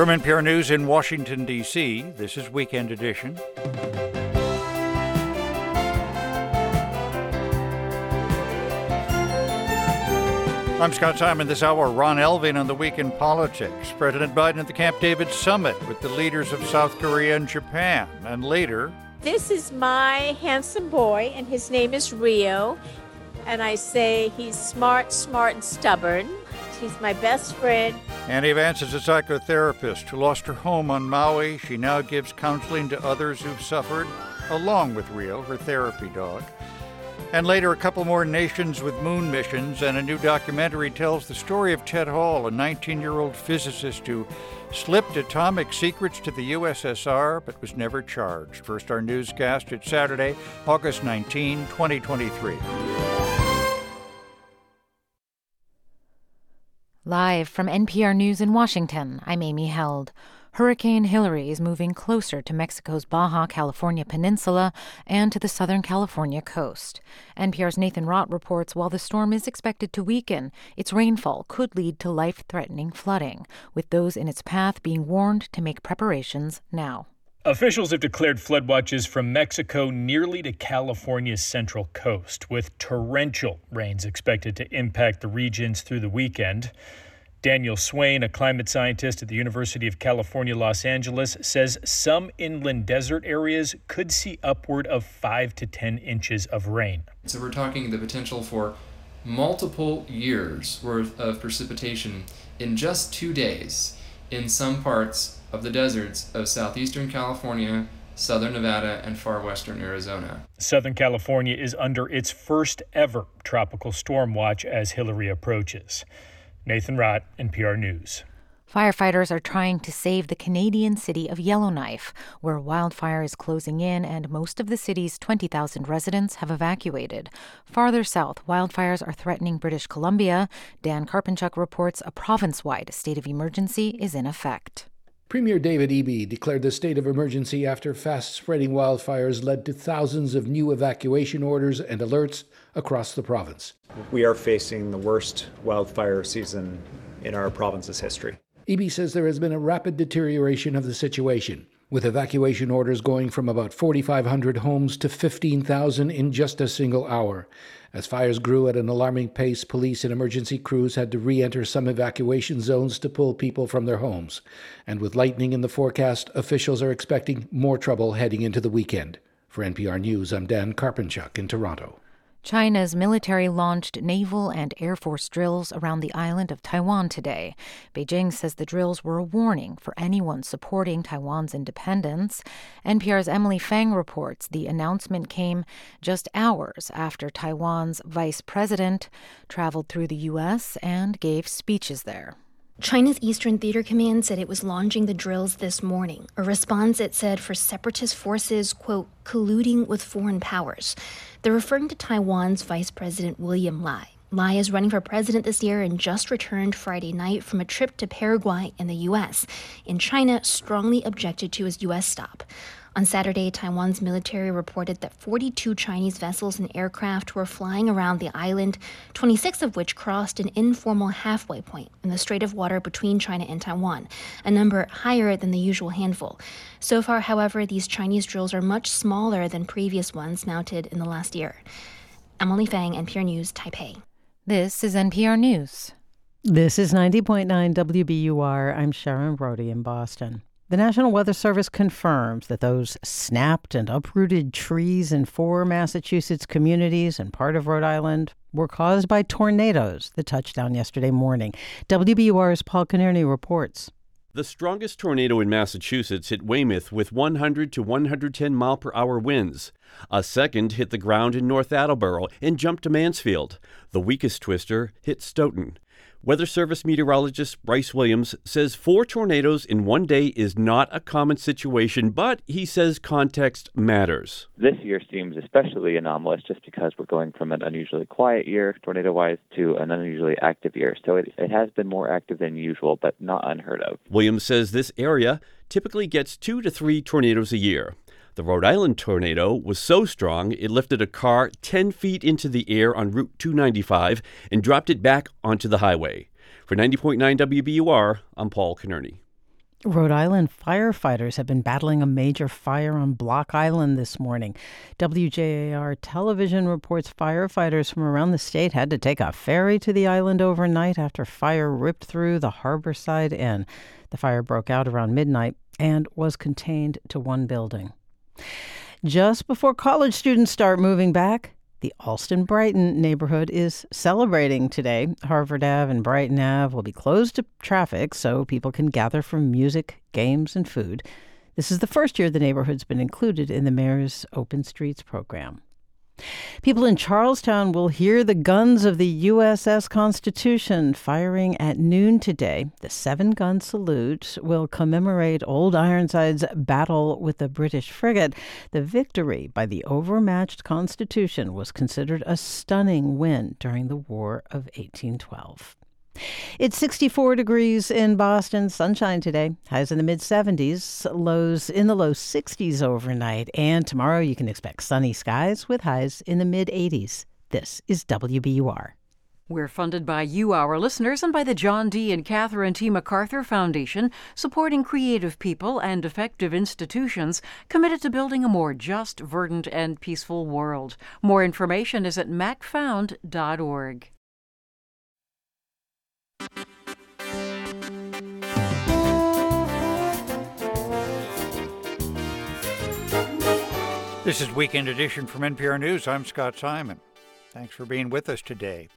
From NPR News in Washington, D.C., this is Weekend Edition. I'm Scott Simon. This hour, Ron Elving on the week in politics. President Biden at the Camp David summit with the leaders of South Korea and Japan. And later, this is my handsome boy, and his name is Rio. And I say he's smart, smart, and stubborn. He's my best friend. Annie Vance is a psychotherapist who lost her home on Maui. She now gives counseling to others who've suffered, along with Rio, her therapy dog. And later, a couple more nations with moon missions, and a new documentary tells the story of Ted Hall, a 19 year old physicist who slipped atomic secrets to the USSR but was never charged. First, our newscast. It's Saturday, August 19, 2023. Live from NPR News in Washington, I'm Amy Held. Hurricane Hilary is moving closer to Mexico's Baja California peninsula and to the Southern California coast. NPR's Nathan Rott reports while the storm is expected to weaken, its rainfall could lead to life threatening flooding, with those in its path being warned to make preparations now. Officials have declared flood watches from Mexico nearly to California's central coast, with torrential rains expected to impact the regions through the weekend. Daniel Swain, a climate scientist at the University of California, Los Angeles, says some inland desert areas could see upward of 5 to 10 inches of rain. So we're talking the potential for multiple years worth of precipitation in just two days in some parts of the deserts of southeastern California, southern Nevada, and far western Arizona. Southern California is under its first ever tropical storm watch as Hilary approaches. Nathan Rott, NPR News. Firefighters are trying to save the Canadian city of Yellowknife, where wildfire is closing in and most of the city's 20,000 residents have evacuated. Farther south, wildfires are threatening British Columbia. Dan Karpenchuk reports a province wide state of emergency is in effect. Premier David Eby declared the state of emergency after fast spreading wildfires led to thousands of new evacuation orders and alerts across the province. We are facing the worst wildfire season in our province's history. Eby says there has been a rapid deterioration of the situation, with evacuation orders going from about 4,500 homes to 15,000 in just a single hour. As fires grew at an alarming pace, police and emergency crews had to re enter some evacuation zones to pull people from their homes. And with lightning in the forecast, officials are expecting more trouble heading into the weekend. For NPR News, I'm Dan Karpenchuk in Toronto. China's military launched naval and air force drills around the island of Taiwan today. Beijing says the drills were a warning for anyone supporting Taiwan's independence. NPR's Emily Feng reports the announcement came just hours after Taiwan's vice president traveled through the U.S. and gave speeches there. China's Eastern Theater Command said it was launching the drills this morning, a response it said for separatist forces, quote, colluding with foreign powers. They're referring to Taiwan's Vice President William Lai. Lai is running for president this year and just returned Friday night from a trip to Paraguay and the U.S. In China, strongly objected to his U.S. stop. On Saturday, Taiwan's military reported that 42 Chinese vessels and aircraft were flying around the island, 26 of which crossed an informal halfway point in the Strait of Water between China and Taiwan, a number higher than the usual handful. So far, however, these Chinese drills are much smaller than previous ones mounted in the last year. Emily Feng, NPR News, Taipei. This is NPR News. This is 90.9 WBUR. I'm Sharon Brody in Boston. The National Weather Service confirms that those snapped and uprooted trees in four Massachusetts communities and part of Rhode Island were caused by tornadoes that touched down yesterday morning. WBUR's Paul Connerny reports. The strongest tornado in Massachusetts hit Weymouth with 100 to 110 mile per hour winds. A second hit the ground in North Attleboro and jumped to Mansfield. The weakest twister hit Stoughton. Weather Service meteorologist Bryce Williams says four tornadoes in one day is not a common situation, but he says context matters. This year seems especially anomalous just because we're going from an unusually quiet year, tornado wise, to an unusually active year. So it, it has been more active than usual, but not unheard of. Williams says this area typically gets two to three tornadoes a year. The Rhode Island tornado was so strong it lifted a car 10 feet into the air on Route 295 and dropped it back onto the highway. For 90.9 WBUR, I'm Paul Connerny. Rhode Island firefighters have been battling a major fire on Block Island this morning. WJAR television reports firefighters from around the state had to take a ferry to the island overnight after fire ripped through the Harborside Inn. The fire broke out around midnight and was contained to one building. Just before college students start moving back, the Allston Brighton neighborhood is celebrating today. Harvard Ave and Brighton Ave will be closed to traffic so people can gather for music, games, and food. This is the first year the neighborhood's been included in the mayor's Open Streets program. People in Charlestown will hear the guns of the USS Constitution firing at noon today. The seven gun salute will commemorate Old Ironside's battle with the British frigate. The victory by the overmatched Constitution was considered a stunning win during the War of 1812. It's 64 degrees in Boston, sunshine today, highs in the mid 70s, lows in the low 60s overnight, and tomorrow you can expect sunny skies with highs in the mid 80s. This is WBUR. We're funded by you, our listeners, and by the John D. and Catherine T. MacArthur Foundation, supporting creative people and effective institutions committed to building a more just, verdant, and peaceful world. More information is at macfound.org. This is Weekend Edition from NPR News. I'm Scott Simon. Thanks for being with us today.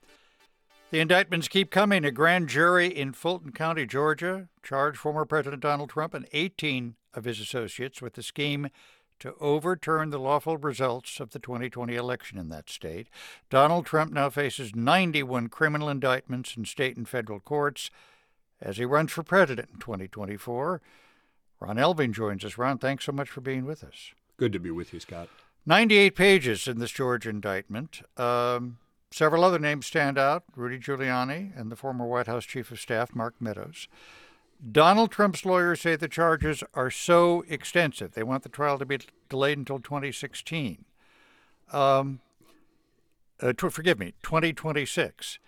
The indictments keep coming. A grand jury in Fulton County, Georgia, charged former President Donald Trump and 18 of his associates with the scheme to overturn the lawful results of the 2020 election in that state. Donald Trump now faces 91 criminal indictments in state and federal courts as he runs for president in 2024. Ron Elving joins us. Ron, thanks so much for being with us. Good to be with you, Scott. 98 pages in this Georgia indictment. Um, several other names stand out Rudy Giuliani and the former White House Chief of Staff, Mark Meadows. Donald Trump's lawyers say the charges are so extensive. They want the trial to be delayed until 2016. Um, uh, t- forgive me, 2026.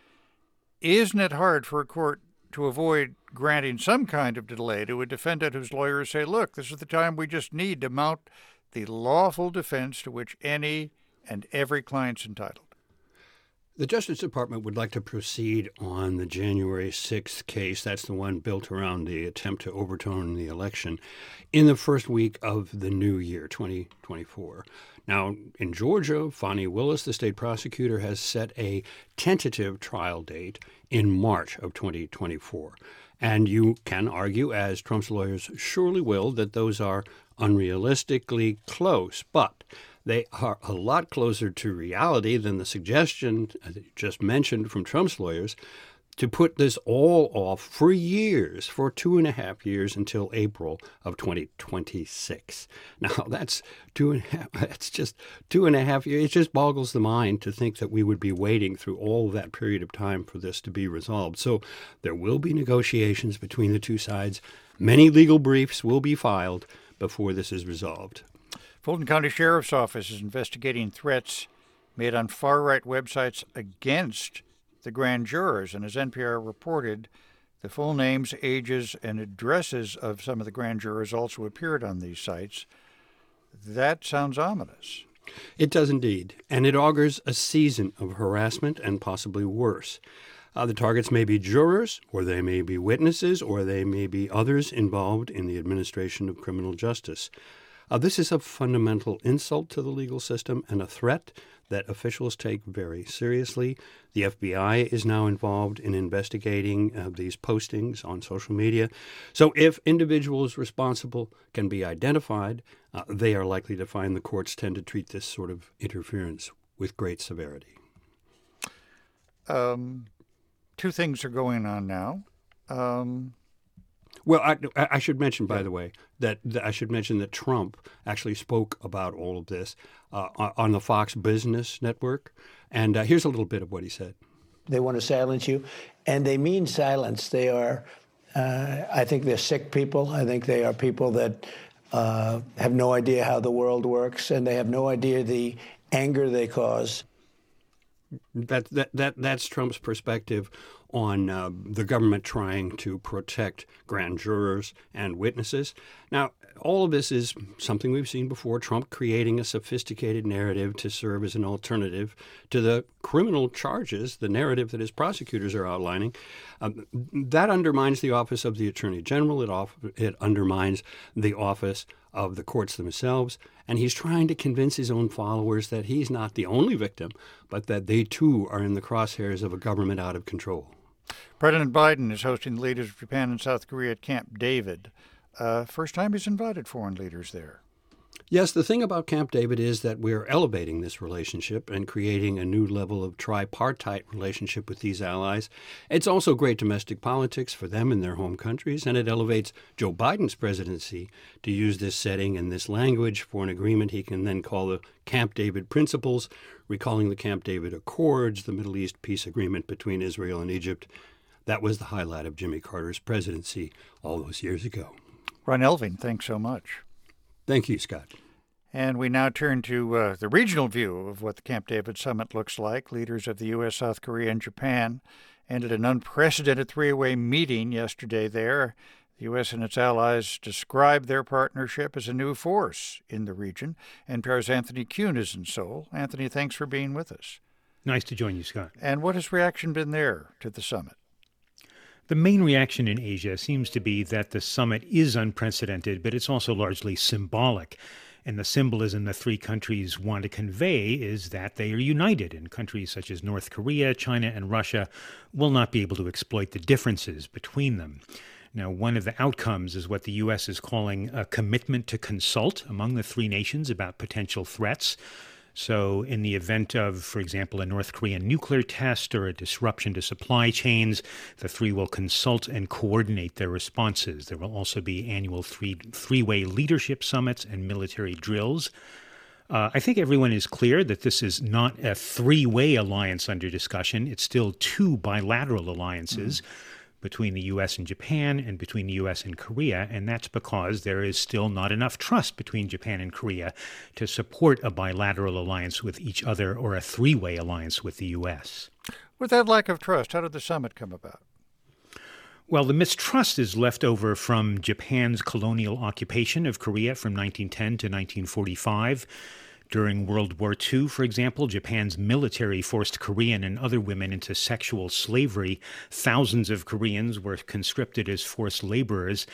Isn't it hard for a court to avoid granting some kind of delay to a defendant whose lawyers say, look, this is the time we just need to mount the lawful defense to which any and every client's entitled. The Justice Department would like to proceed on the January 6th case. That's the one built around the attempt to overturn the election in the first week of the new year, 2024. Now, in Georgia, Fani Willis, the state prosecutor, has set a tentative trial date in March of 2024. And you can argue, as Trump's lawyers surely will, that those are unrealistically close. But they are a lot closer to reality than the suggestion just mentioned from Trump's lawyers to put this all off for years, for two and a half years until April of 2026. Now that's two and a half. That's just two and a half years. It just boggles the mind to think that we would be waiting through all that period of time for this to be resolved. So there will be negotiations between the two sides. Many legal briefs will be filed before this is resolved. Fulton County Sheriff's Office is investigating threats made on far right websites against the grand jurors. And as NPR reported, the full names, ages, and addresses of some of the grand jurors also appeared on these sites. That sounds ominous. It does indeed. And it augurs a season of harassment and possibly worse. Uh, the targets may be jurors, or they may be witnesses, or they may be others involved in the administration of criminal justice. Uh, this is a fundamental insult to the legal system and a threat that officials take very seriously. The FBI is now involved in investigating uh, these postings on social media. So, if individuals responsible can be identified, uh, they are likely to find the courts tend to treat this sort of interference with great severity. Um, two things are going on now. Um, well, I, I, should mention, by the way, that, that, I should mention that Trump actually spoke about all of this uh, on the Fox Business Network, and uh, here's a little bit of what he said. They want to silence you, and they mean silence. They are, uh, I think, they're sick people. I think they are people that uh, have no idea how the world works, and they have no idea the anger they cause. That, that, that, that's Trump's perspective on uh, the government trying to protect grand jurors and witnesses. Now, all of this is something we've seen before Trump creating a sophisticated narrative to serve as an alternative to the criminal charges, the narrative that his prosecutors are outlining. Um, that undermines the office of the Attorney General, it, off, it undermines the office of the courts themselves. And he's trying to convince his own followers that he's not the only victim, but that they too are in the crosshairs of a government out of control. President Biden is hosting the leaders of Japan and South Korea at Camp David. Uh, first time he's invited foreign leaders there. Yes, the thing about Camp David is that we're elevating this relationship and creating a new level of tripartite relationship with these allies. It's also great domestic politics for them in their home countries, and it elevates Joe Biden's presidency to use this setting and this language for an agreement he can then call the Camp David Principles, recalling the Camp David Accords, the Middle East peace agreement between Israel and Egypt. That was the highlight of Jimmy Carter's presidency all those years ago. Ron Elving, thanks so much. Thank you, Scott. And we now turn to uh, the regional view of what the Camp David summit looks like. Leaders of the U.S., South Korea, and Japan ended an unprecedented three way meeting yesterday there. The U.S. and its allies described their partnership as a new force in the region. NPR's Anthony Kuhn is in Seoul. Anthony, thanks for being with us. Nice to join you, Scott. And what has reaction been there to the summit? The main reaction in Asia seems to be that the summit is unprecedented, but it's also largely symbolic. And the symbolism the three countries want to convey is that they are united, and countries such as North Korea, China, and Russia will not be able to exploit the differences between them. Now, one of the outcomes is what the U.S. is calling a commitment to consult among the three nations about potential threats. So, in the event of, for example, a North Korean nuclear test or a disruption to supply chains, the three will consult and coordinate their responses. There will also be annual three three way leadership summits and military drills. Uh, I think everyone is clear that this is not a three way alliance under discussion. It's still two bilateral alliances. Mm-hmm between the US and Japan and between the US and Korea, and that's because there is still not enough trust between Japan and Korea to support a bilateral alliance with each other or a three way alliance with the US. With that lack of trust, how did the summit come about? Well, the mistrust is left over from Japan's colonial occupation of Korea from 1910 to 1945. During World War II, for example, Japan's military forced Korean and other women into sexual slavery. Thousands of Koreans were conscripted as forced laborers.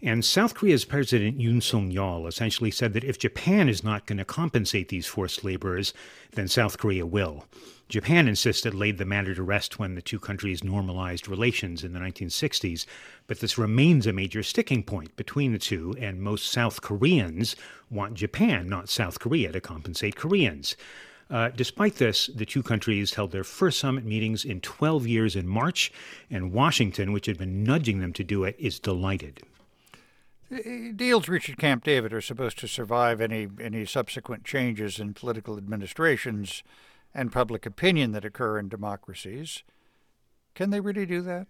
And South Korea's President Yoon Suk Yeol essentially said that if Japan is not going to compensate these forced laborers, then South Korea will. Japan insists it laid the matter to rest when the two countries normalized relations in the 1960s, but this remains a major sticking point between the two, and most South Koreans want Japan, not South Korea, to compensate Koreans. Uh, despite this, the two countries held their first summit meetings in 12 years in March, and Washington, which had been nudging them to do it, is delighted. Deals reached Camp David are supposed to survive any any subsequent changes in political administrations and public opinion that occur in democracies. Can they really do that?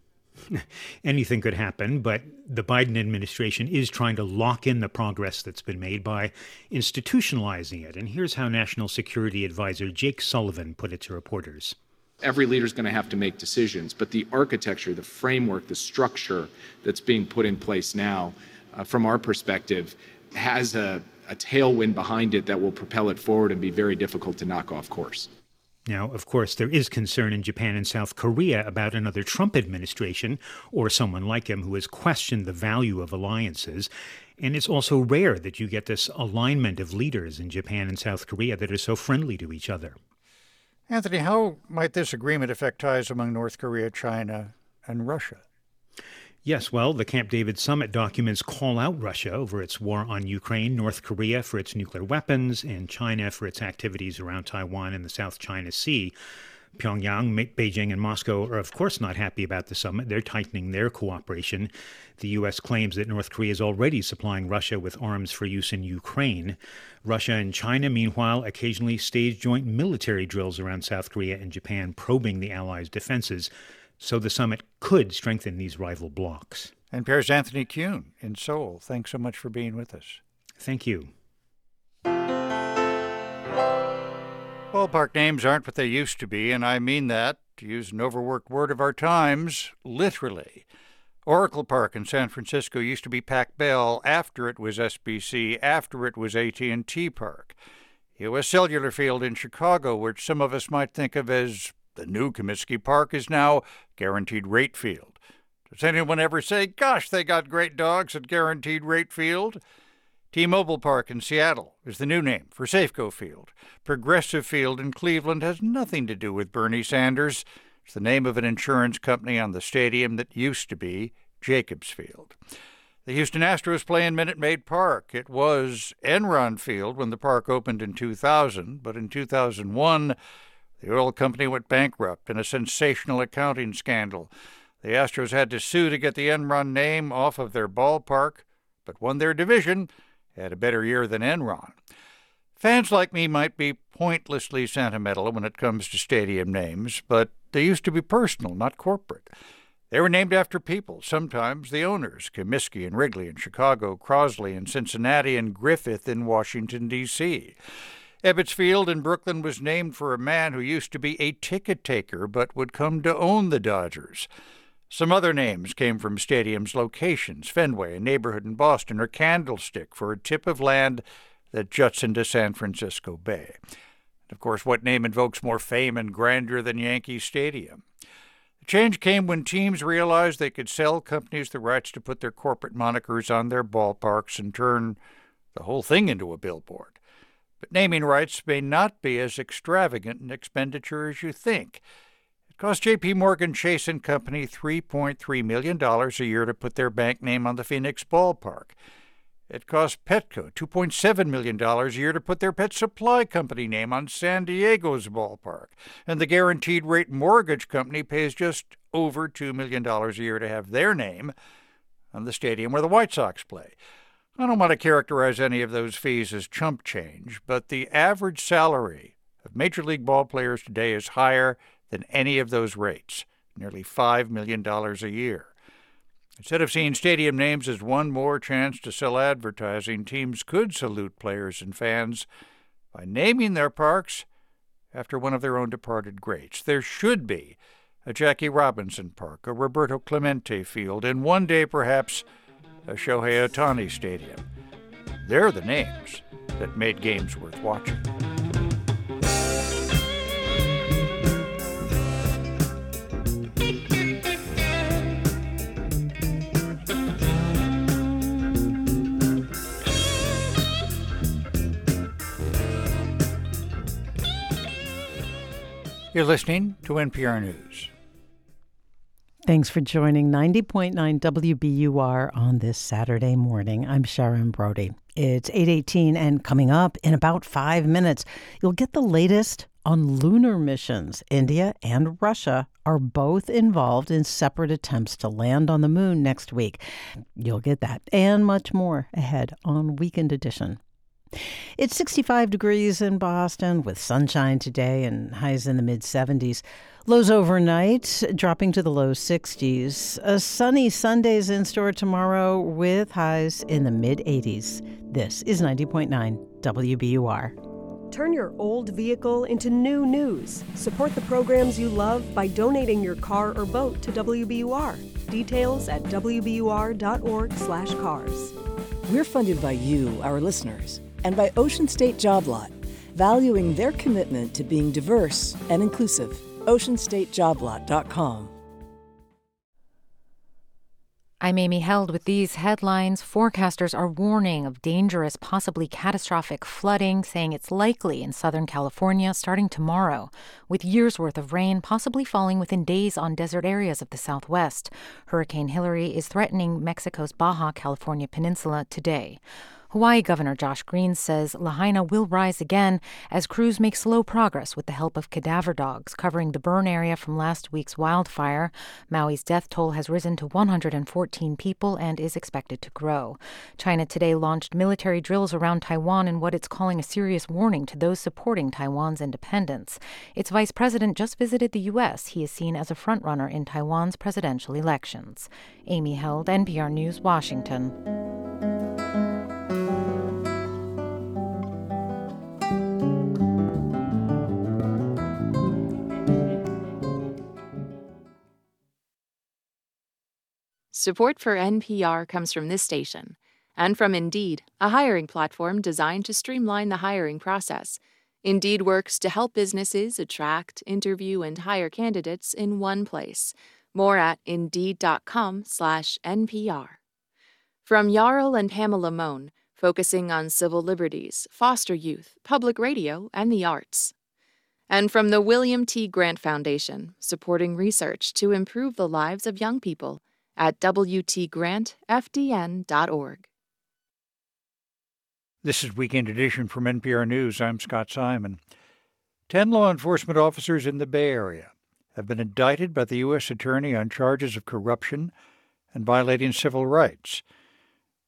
Anything could happen, but the Biden administration is trying to lock in the progress that's been made by institutionalizing it. And here's how National Security Advisor Jake Sullivan put it to reporters. Every leader is going to have to make decisions, but the architecture, the framework, the structure that's being put in place now uh, from our perspective, has a, a tailwind behind it that will propel it forward and be very difficult to knock off course. Now, of course, there is concern in Japan and South Korea about another Trump administration or someone like him who has questioned the value of alliances. And it's also rare that you get this alignment of leaders in Japan and South Korea that are so friendly to each other. Anthony, how might this agreement affect ties among North Korea, China, and Russia? Yes, well, the Camp David summit documents call out Russia over its war on Ukraine, North Korea for its nuclear weapons, and China for its activities around Taiwan and the South China Sea. Pyongyang, Beijing, and Moscow are, of course, not happy about the summit. They're tightening their cooperation. The U.S. claims that North Korea is already supplying Russia with arms for use in Ukraine. Russia and China, meanwhile, occasionally stage joint military drills around South Korea and Japan, probing the Allies' defenses so the summit could strengthen these rival blocs. And NPR's Anthony Kuhn in Seoul. Thanks so much for being with us. Thank you. Ballpark names aren't what they used to be, and I mean that to use an overworked word of our times, literally. Oracle Park in San Francisco used to be Pac Bell after it was SBC, after it was AT&T Park. U.S. Cellular Field in Chicago, which some of us might think of as the new Comiskey Park, is now Guaranteed Rate Field. Does anyone ever say, gosh, they got great dogs at Guaranteed Rate Field? T-Mobile Park in Seattle is the new name for Safeco Field. Progressive Field in Cleveland has nothing to do with Bernie Sanders. It's the name of an insurance company on the stadium that used to be Jacobs Field. The Houston Astros play in Minute Maid Park. It was Enron Field when the park opened in 2000, but in 2001, the oil company went bankrupt in a sensational accounting scandal. The Astros had to sue to get the Enron name off of their ballpark, but won their division, had a better year than Enron. Fans like me might be pointlessly sentimental when it comes to stadium names, but they used to be personal, not corporate. They were named after people, sometimes the owners, Comiskey and Wrigley in Chicago, Crosley in Cincinnati, and Griffith in Washington, D.C. Ebbets Field in Brooklyn was named for a man who used to be a ticket taker but would come to own the Dodgers. Some other names came from stadiums' locations Fenway, a neighborhood in Boston, or Candlestick for a tip of land that juts into San Francisco Bay. Of course, what name invokes more fame and grandeur than Yankee Stadium? The change came when teams realized they could sell companies the rights to put their corporate monikers on their ballparks and turn the whole thing into a billboard. But naming rights may not be as extravagant an expenditure as you think. It cost J.P. Morgan Chase and Company $3.3 million a year to put their bank name on the Phoenix ballpark. It cost Petco $2.7 million a year to put their pet supply company name on San Diego's ballpark. And the Guaranteed Rate Mortgage Company pays just over $2 million a year to have their name on the stadium where the White Sox play. I don't want to characterize any of those fees as chump change, but the average salary of Major League ball players today is higher than any of those rates, nearly $5 million a year. Instead of seeing stadium names as one more chance to sell advertising, teams could salute players and fans by naming their parks after one of their own departed greats. There should be a Jackie Robinson Park, a Roberto Clemente Field, and one day perhaps Shohei Ohtani Stadium. They're the names that made games worth watching. You're listening to NPR News. Thanks for joining 90.9 WBUR on this Saturday morning. I'm Sharon Brody. It's 8:18 and coming up in about 5 minutes, you'll get the latest on lunar missions. India and Russia are both involved in separate attempts to land on the moon next week. You'll get that and much more ahead on Weekend Edition. It's 65 degrees in Boston with sunshine today and highs in the mid 70s. Lows overnight, dropping to the low 60s. A sunny Sunday's in store tomorrow with highs in the mid 80s. This is 90.9 WBUR. Turn your old vehicle into new news. Support the programs you love by donating your car or boat to WBUR. Details at wbur.org/cars. We're funded by you, our listeners and by Ocean State Job Lot, valuing their commitment to being diverse and inclusive. OceanStateJobLot.com. I'm Amy Held with these headlines. Forecasters are warning of dangerous, possibly catastrophic flooding, saying it's likely in Southern California starting tomorrow, with years worth of rain possibly falling within days on desert areas of the Southwest. Hurricane Hilary is threatening Mexico's Baja California Peninsula today. Hawaii Governor Josh Green says Lahaina will rise again as crews make slow progress with the help of cadaver dogs covering the burn area from last week's wildfire. Maui's death toll has risen to 114 people and is expected to grow. China today launched military drills around Taiwan in what it's calling a serious warning to those supporting Taiwan's independence. Its vice president just visited the U.S. He is seen as a frontrunner in Taiwan's presidential elections. Amy Held, NPR News, Washington. Support for NPR comes from this station and from Indeed, a hiring platform designed to streamline the hiring process. Indeed works to help businesses attract, interview, and hire candidates in one place. More at indeed.com/npr. From Jarl and Pamela Mohn, focusing on civil liberties, foster youth, public radio, and the arts. And from the William T. Grant Foundation, supporting research to improve the lives of young people at wtgrantfdn.org. This is Weekend Edition from NPR News. I'm Scott Simon. Ten law enforcement officers in the Bay Area have been indicted by the U.S. Attorney on charges of corruption and violating civil rights.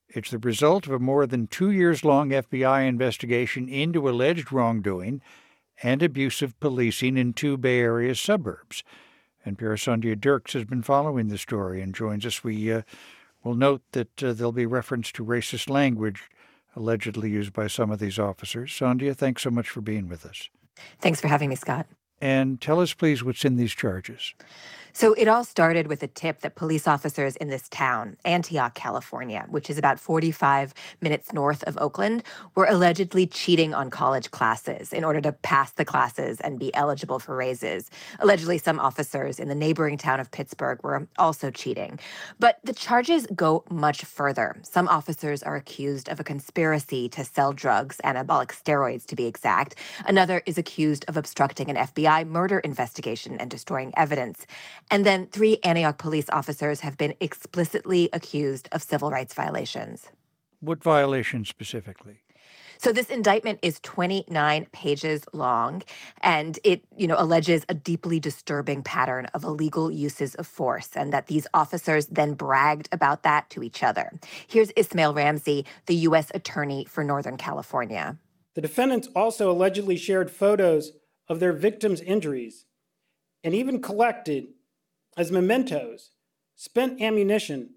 It's the result of a more than two years long FBI investigation into alleged wrongdoing and abusive policing in two Bay Area suburbs. NPR's Sandhya Dirks has been following the story and joins us. We uh, will note that uh, there'll be reference to racist language allegedly used by some of these officers. Sandhya, thanks so much for being with us. Thanks for having me, Scott. And tell us, please, what's in these charges. So it all started with a tip that police officers in this town, Antioch, California, which is about 45 minutes north of Oakland, were allegedly cheating on college classes in order to pass the classes and be eligible for raises. Allegedly, some officers in the neighboring town of Pittsburg were also cheating. But the charges go much further. Some officers are accused of a conspiracy to sell drugs, anabolic steroids to be exact. Another is accused of obstructing an FBI murder investigation and destroying evidence. And then three Antioch police officers have been explicitly accused of civil rights violations. What violations specifically? So this indictment is 29 pages long and it, you know, alleges a deeply disturbing pattern of illegal uses of force and that these officers then bragged about that to each other. Here's Ismail Ramsey, the US attorney for Northern California. The defendants also allegedly shared photos of their victims' injuries and even collected as mementos spent ammunition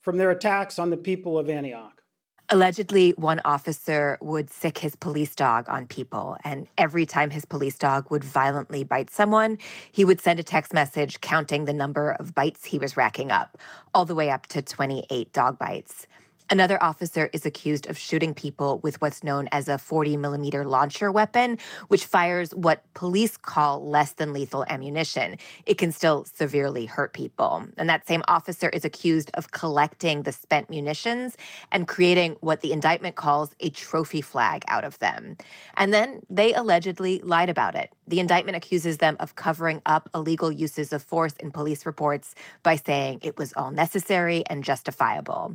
from their attacks on the people of Antioch. Allegedly, one officer would sic his police dog on people, and every time his police dog would violently bite someone, he would send a text message counting the number of bites he was racking up, all the way up to 28 dog bites. Another officer is accused of shooting people with what's known as a 40 millimeter launcher weapon, which fires what police call less than lethal ammunition. It can still severely hurt people. And that same officer is accused of collecting the spent munitions and creating what the indictment calls a trophy flag out of them. And then they allegedly lied about it. The indictment accuses them of covering up illegal uses of force in police reports by saying it was all necessary and justifiable.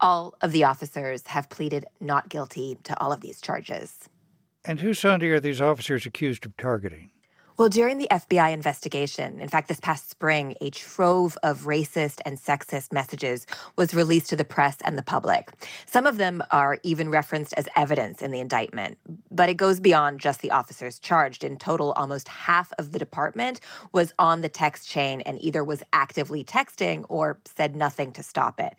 All of the officers have pleaded not guilty to all of these charges. And who, Sandy, are these officers accused of targeting? Well, during the FBI investigation, in fact, this past spring, a trove of racist and sexist messages was released to the press and the public. Some of them are even referenced as evidence in the indictment, but it goes beyond just the officers charged. In total, almost half of the department was on the text chain and either was actively texting or said nothing to stop it.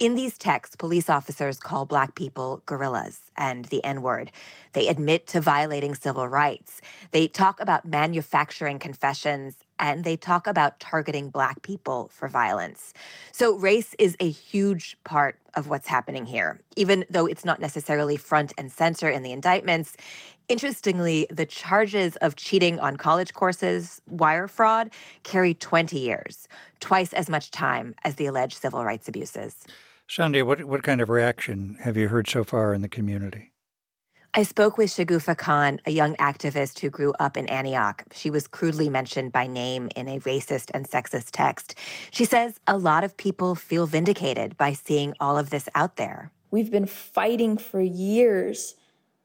In these texts, police officers call Black people gorillas and the N word. They admit to violating civil rights. They talk about manufacturing confessions and they talk about targeting Black people for violence. So, race is a huge part of what's happening here, even though it's not necessarily front and center in the indictments. Interestingly, the charges of cheating on college courses, wire fraud, carry 20 years, twice as much time as the alleged civil rights abuses. Sandhya, what, what kind of reaction have you heard so far in the community? I spoke with Shagufa Khan, a young activist who grew up in Antioch. She was crudely mentioned by name in a racist and sexist text. She says a lot of people feel vindicated by seeing all of this out there. We've been fighting for years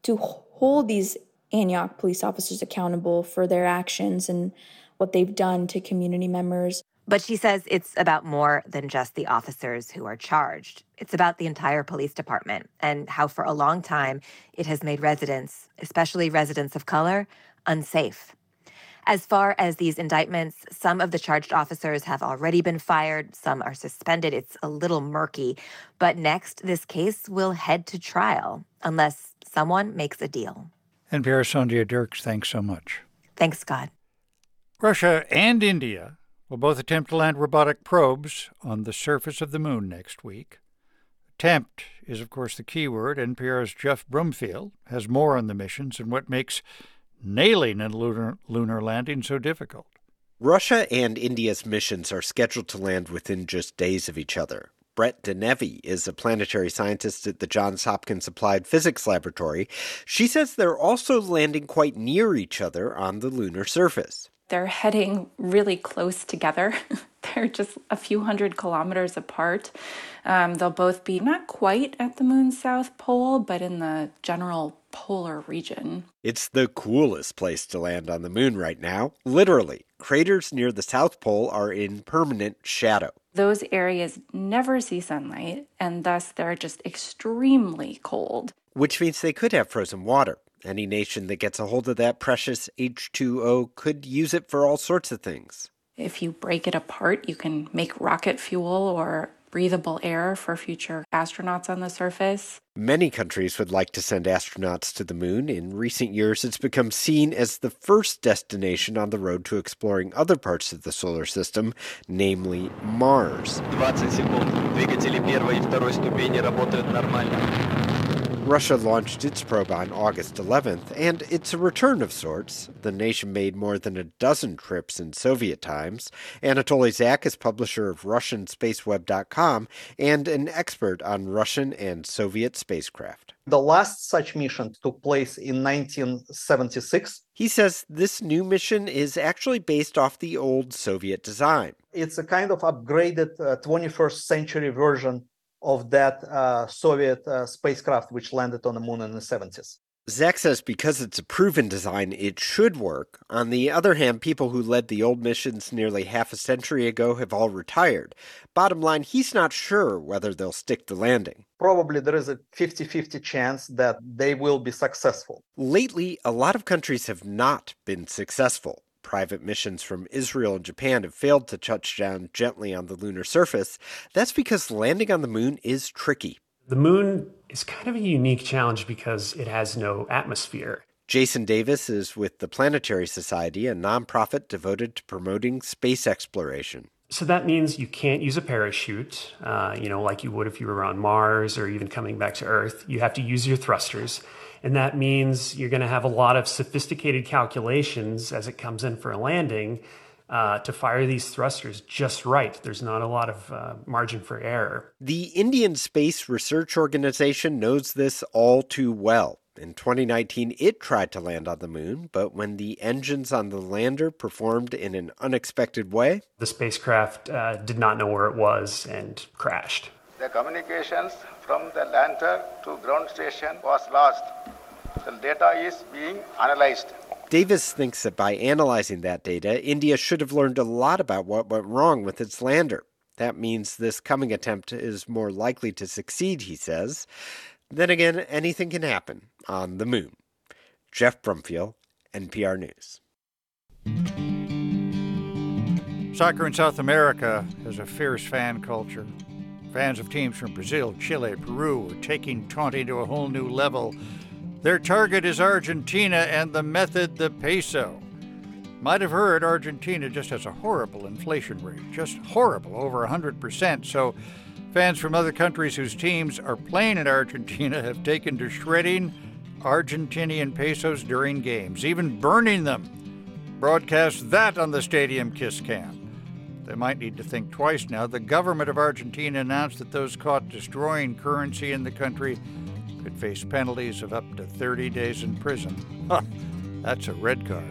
to hold these Antioch police officers accountable for their actions and what they've done to community members. But she says it's about more than just the officers who are charged. It's about the entire police department and how, for a long time, it has made residents, especially residents of color, unsafe. As far as these indictments, some of the charged officers have already been fired, some are suspended. It's a little murky. But next, this case will head to trial unless someone makes a deal. And Vera Sandhya Dirks, thanks so much. Thanks, Scott. Russia and India will both attempt to land robotic probes on the surface of the moon next week. Attempt is, of course, the key word. NPR's Jeff Brumfiel has more on the missions and what makes nailing a lunar, lunar landing so difficult. Russia and India's missions are scheduled to land within just days of each other. Brett Denevi is a planetary scientist at the Johns Hopkins Applied Physics Laboratory. She says they're also landing quite near each other on the lunar surface. They're heading really close together. They're just a few hundred kilometers apart. Um, they'll both be not quite at the moon's south pole, but in the general polar region. It's the coolest place to land on the moon right now. Literally, craters near the South Pole are in permanent shadow. Those areas never see sunlight, and thus they're just extremely cold. Which means they could have frozen water. Any nation that gets a hold of that precious H2O could use it for all sorts of things. If you break it apart, you can make rocket fuel or breathable air for future astronauts on the surface. Many countries would like to send astronauts to the moon. In recent years, it's become seen as the first destination on the road to exploring other parts of the solar system, namely Mars. Russia launched its probe on August 11th, and it's a return of sorts. The nation made more than a dozen trips in Soviet times. Anatoly Zak is publisher of RussianSpaceweb.com and an expert on Russian and Soviet spacecraft. The last such mission took place in 1976. He says this new mission is actually based off the old Soviet design. It's a kind of upgraded uh, 21st century version of that uh, Soviet uh, spacecraft which landed on the moon in the 70s. Zak says because it's a proven design, it should work. On the other hand, people who led the old missions nearly half a century ago have all retired. Bottom line, he's not sure whether they'll stick the landing. Probably there is a 50 50 chance that they will be successful. Lately, a lot of countries have not been successful private missions from Israel and Japan have failed to touch down gently on the lunar surface, that's because landing on the moon is tricky. The moon is kind of a unique challenge because it has no atmosphere. Jason Davis is with the Planetary Society, a nonprofit devoted to promoting space exploration. So that means you can't use a parachute, uh, you know, like you would if you were on Mars or even coming back to Earth. You have to use your thrusters. And that means you're going to have a lot of sophisticated calculations as it comes in for a landing uh, to fire these thrusters just right. There's not a lot of uh, margin for error. The Indian Space Research Organization knows this all too well. In 2019, it tried to land on the moon, but when the engines on the lander performed in an unexpected way, the spacecraft uh, did not know where it was and crashed. The communications from the lander to ground station was lost. The data is being analyzed. Davis thinks that by analyzing that data, India should have learned a lot about what went wrong with its lander. That means this coming attempt is more likely to succeed, he says. Then again, anything can happen on the moon. Jeff Brumfiel, NPR News. Soccer in South America has a fierce fan culture. Fans of teams from Brazil, Chile, Peru are taking taunting to a whole new level their target is Argentina and the method the peso. Might have heard Argentina just has a horrible inflation rate, just horrible, over 100%. So fans from other countries whose teams are playing in Argentina have taken to shredding Argentinian pesos during games, even burning them. Broadcast that on the stadium kiss cam. They might need to think twice now. The government of Argentina announced that those caught destroying currency in the country could face penalties of up to 30 days in prison. Huh, that's a red card.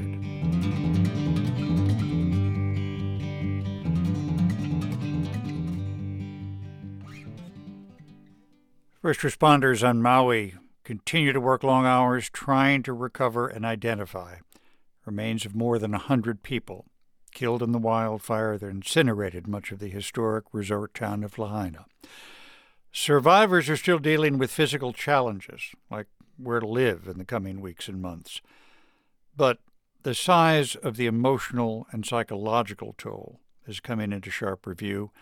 First responders on Maui continue to work long hours trying to recover and identify remains of more than a 100 people killed in the wildfire that incinerated much of the historic resort town of Lahaina. Survivors are still dealing with physical challenges, like where to live in the coming weeks and months. But the size of the emotional and psychological toll is coming into sharp review,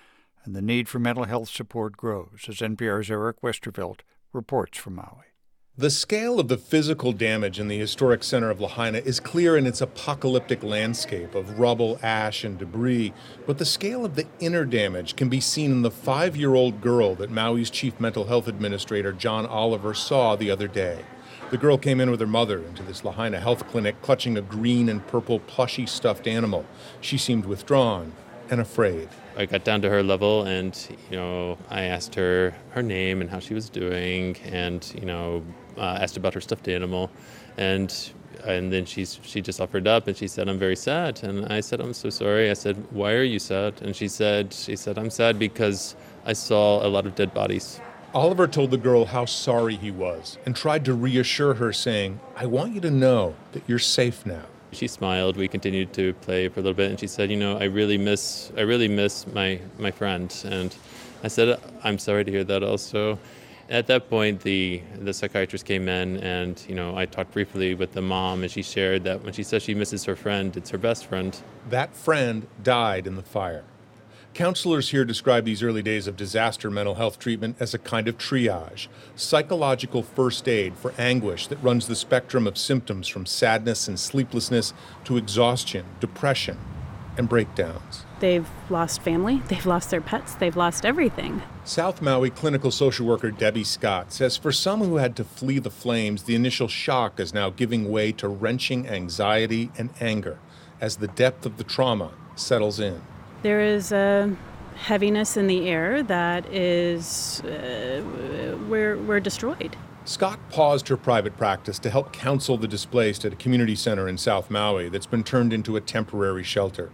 and the need for mental health support grows, as NPR's Eric Westervelt reports from Maui. The scale of the physical damage in the historic center of Lahaina is clear in its apocalyptic landscape of rubble, ash, and debris, but the scale of the inner damage can be seen in the five year old girl that Maui's chief mental health administrator, John Oliver, saw the other day. The girl came in with her mother into this Lahaina health clinic, clutching a green and purple plushy stuffed animal. She seemed withdrawn and afraid. I got down to her level and, you know, I asked her her name and how she was doing and, you know, uh, asked about her stuffed animal, and and then she's she just offered up and she said I'm very sad. And I said I'm so sorry. I said why are you sad? And she said she said I'm sad because I saw a lot of dead bodies. Oliver told the girl how sorry he was and tried to reassure her saying I want you to know that you're safe now she smiled we continued to play for a little bit and she said you know I really miss I really miss my my friend and I said I'm sorry to hear that also at that point, the the psychiatrist came in, and you know, I talked briefly with the mom, and she shared that when she says she misses her friend, it's her best friend. That friend died in the fire. Counselors here describe these early days of disaster mental health treatment as a kind of triage, psychological first aid for anguish that runs the spectrum of symptoms from sadness and sleeplessness to exhaustion, depression, and breakdowns. They've lost family, they've lost their pets, they've lost everything. South Maui clinical social worker Debbie Scott says for some who had to flee the flames, the initial shock is now giving way to wrenching anxiety and anger as the depth of the trauma settles in. There is a heaviness in the air that is, uh, we're, we're destroyed. Scott paused her private practice to help counsel the displaced at a community center in South Maui that's been turned into a temporary shelter.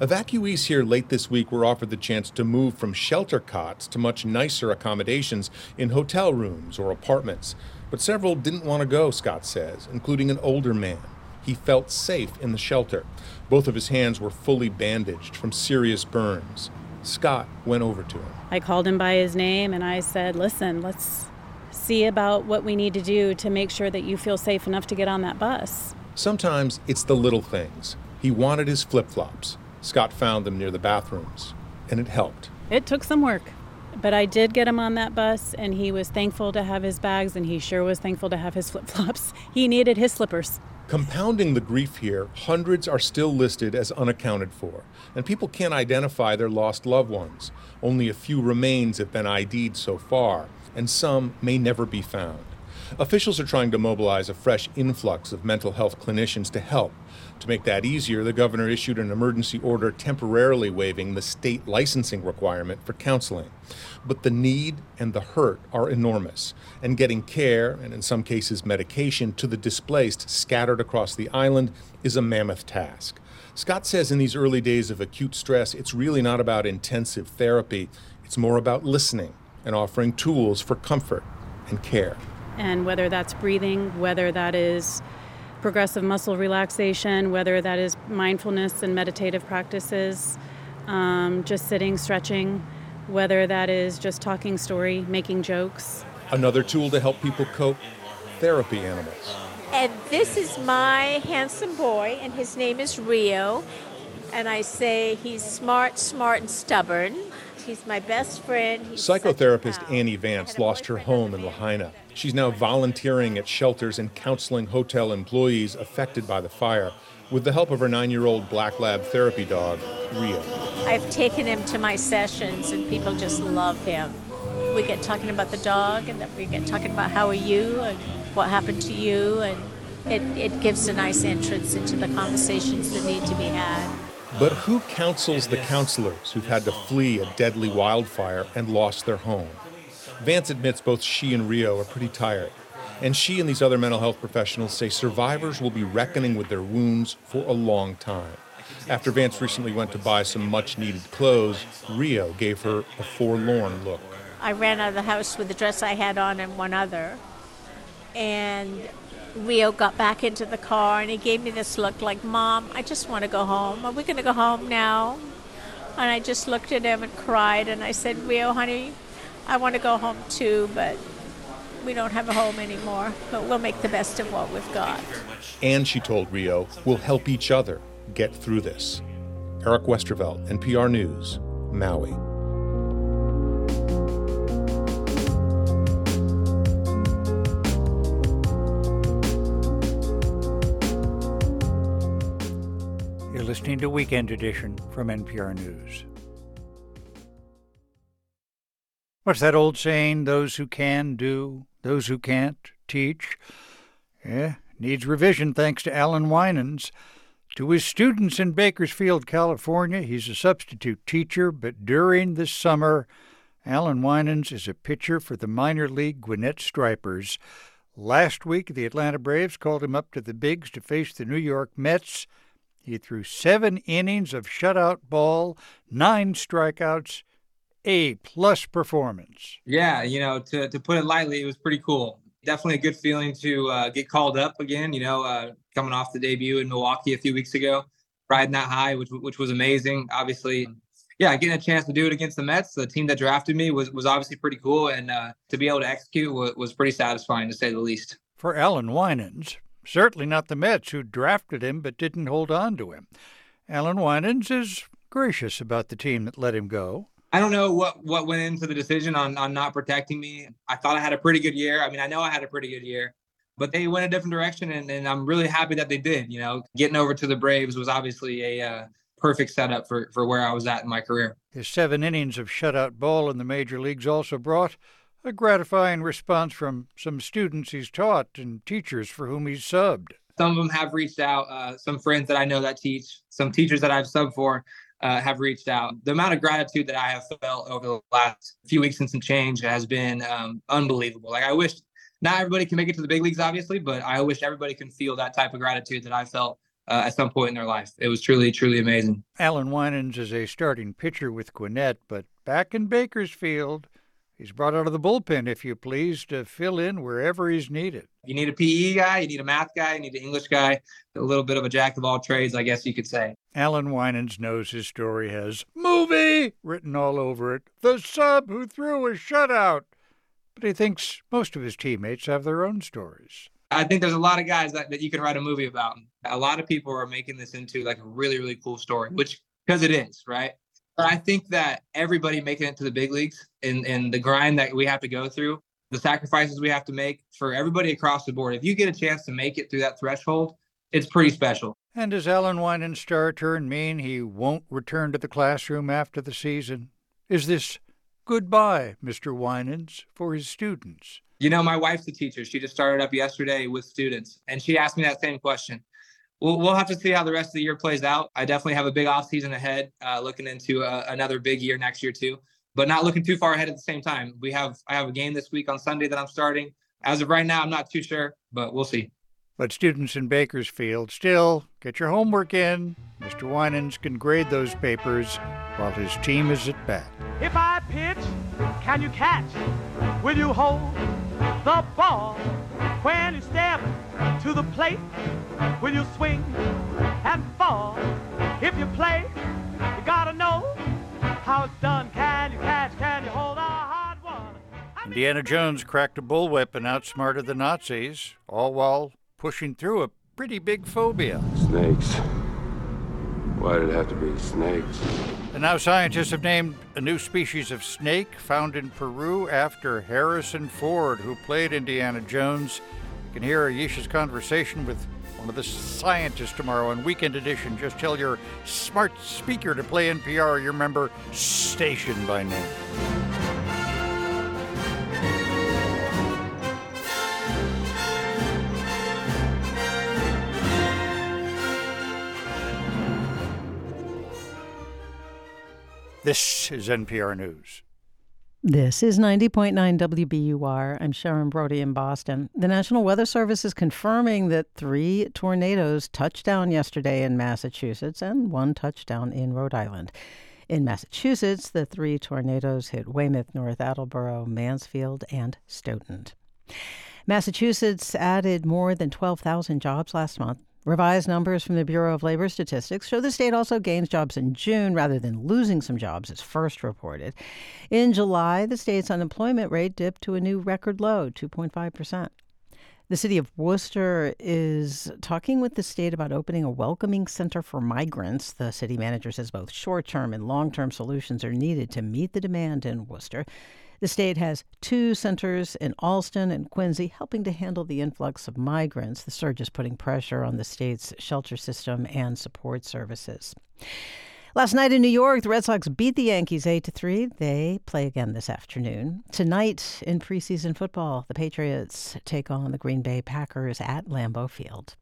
Evacuees here late this week were offered the chance to move from shelter cots to much nicer accommodations in hotel rooms or apartments. But several didn't want to go, Scott says, including an older man. He felt safe in the shelter. Both of his hands were fully bandaged from serious burns. Scott went over to him. I called him by his name and I said, Listen, let's see about what we need to do to make sure that you feel safe enough to get on that bus. Sometimes it's the little things. He wanted his flip flops. Scott found them near the bathrooms, and it helped. It took some work, but I did get him on that bus, and he was thankful to have his bags, and he sure was thankful to have his flip flops. He needed his slippers. Compounding the grief here, hundreds are still listed as unaccounted for, and people can't identify their lost loved ones. Only a few remains have been ID'd so far, and some may never be found. Officials are trying to mobilize a fresh influx of mental health clinicians to help, to make that easier, the governor issued an emergency order temporarily waiving the state licensing requirement for counseling. But the need and the hurt are enormous, and getting care, and in some cases medication, to the displaced scattered across the island is a mammoth task. Scott says in these early days of acute stress, it's really not about intensive therapy, it's more about listening and offering tools for comfort and care. And whether that's breathing, whether that is progressive muscle relaxation, whether that is mindfulness and meditative practices, um, just sitting, stretching, whether that is just talking story, making jokes. Another tool to help people cope therapy animals. And this is my handsome boy, and his name is Rio. And I say he's smart, smart, and stubborn. He's my best friend. He's Psychotherapist Annie Vance lost her home in Lahaina. She's now volunteering at shelters and counseling hotel employees affected by the fire with the help of her nine year old black lab therapy dog, Rio. I've taken him to my sessions, and people just love him. We get talking about the dog, and then we get talking about how are you and what happened to you, and it, it gives a nice entrance into the conversations that need to be had. But who counsels the counselors who've had to flee a deadly wildfire and lost their home? Vance admits both she and Rio are pretty tired. And she and these other mental health professionals say survivors will be reckoning with their wounds for a long time. After Vance recently went to buy some much needed clothes, Rio gave her a forlorn look. I ran out of the house with the dress I had on and one other. And Rio got back into the car and he gave me this look like, Mom, I just want to go home. Are we going to go home now? And I just looked at him and cried and I said, Rio, honey, I want to go home too, but we don't have a home anymore, but we'll make the best of what we've got. And she told Rio, we'll help each other get through this. Eric Westervelt, NPR News, Maui. You're listening to Weekend Edition from NPR News. What's that old saying? Those who can do those who can't teach. Yeah, needs revision thanks to Allan Winans. To his students in Bakersfield, California, he's a substitute teacher, but during the summer, Allan Winans is a pitcher for the minor league Gwinnett Stripers. Last week, the Atlanta Braves called him up to the bigs to face the New York Mets. He threw seven innings of shutout ball, nine strikeouts, a plus performance. Yeah, you know, to, to put it lightly, it was pretty cool. Definitely a good feeling to uh, get called up again, you know, uh, coming off the debut in Milwaukee a few weeks ago, riding that high, which, which was amazing. Obviously, yeah, getting a chance to do it against the Mets, the team that drafted me, was, was obviously pretty cool. And uh, to be able to execute was, was pretty satisfying, to say the least. For Allan Winans, certainly not the Mets who drafted him but didn't hold on to him. Allan Winans is gracious about the team that let him go. I don't know what what went into the decision on on not protecting me. I thought I had a pretty good year. I mean, I know I had a pretty good year, but they went a different direction, and, and I'm really happy that they did. You know, getting over to the Braves was obviously a uh, perfect setup for for where I was at in my career. His seven innings of shutout ball in the major leagues also brought a gratifying response from some students he's taught and teachers for whom he's subbed. Some of them have reached out. Uh, some friends that I know that teach, some teachers that I've subbed for uh, have reached out. The amount of gratitude that I have felt over the last few weeks and some change has been um, unbelievable. Like I wish not everybody can make it to the big leagues, obviously, but I wish everybody can feel that type of gratitude that I felt uh, at some point in their life. It was truly, truly amazing. Allan Winans is a starting pitcher with Gwinnett, but back in Bakersfield, he's brought out of the bullpen, if you please, to fill in wherever he's needed. You need a PE guy, you need a math guy, you need an English guy, a little bit of a jack of all trades, I guess you could say. Allan Winans knows his story has movie written all over it. The sub who threw a shutout. But he thinks most of his teammates have their own stories. I think there's a lot of guys that, that you can write a movie about. A lot of people are making this into like a really, really cool story, which because it is, right? But I think that everybody making it to the big leagues and, and the grind that we have to go through, the sacrifices we have to make for everybody across the board. If you get a chance to make it through that threshold, it's pretty special. And does Allan Winans' star turn mean he won't return to the classroom after the season? Is this goodbye, Mr. Winans, for his students? You know, my wife's a teacher. She just started up yesterday with students, and she asked me that same question. We'll, we'll have to see how the rest of the year plays out. I definitely have a big off season ahead, uh, looking into uh, another big year next year too, but not looking too far ahead at the same time. We have I have a game this week on Sunday that I'm starting. As of right now, I'm not too sure, but we'll see. But students in Bakersfield still get your homework in. Mr. Winans can grade those papers while his team is at bat. If I pitch, can you catch? Will you hold the ball when you step to the plate? Will you swing and fall? If you play, you gotta know how it's done. Can you catch? Can you hold a hard one? Indiana Jones cracked a bullwhip and outsmarted the Nazis, all while pushing through a pretty big phobia. Snakes. Why did it have to be snakes? And now scientists have named a new species of snake found in Peru after Harrison Ford, who played Indiana Jones. You can hear Ayesha's conversation with one of the scientists tomorrow on Weekend Edition. Just tell your smart speaker to play NPR, your member station by name. This is NPR News. This is 90.9 WBUR. I'm Sharon Brody in Boston. The National Weather Service is confirming that three tornadoes touched down yesterday in Massachusetts and one touched down in Rhode Island. In Massachusetts, the three tornadoes hit Weymouth, North Attleboro, Mansfield, and Stoughton. Massachusetts added more than 12,000 jobs last month. Revised numbers from the Bureau of Labor Statistics show the state also gains jobs in June rather than losing some jobs as first reported. In July, the state's unemployment rate dipped to a new record low, 2.5%. The city of Worcester is talking with the state about opening a welcoming center for migrants. The city manager says both short term and long term solutions are needed to meet the demand in Worcester. The state has two centers in Allston and Quincy helping to handle the influx of migrants. The surge is putting pressure on the state's shelter system and support services. Last night in New York, the Red Sox beat the Yankees 8 to 3. They play again this afternoon. Tonight in preseason football, the Patriots take on the Green Bay Packers at Lambeau Field.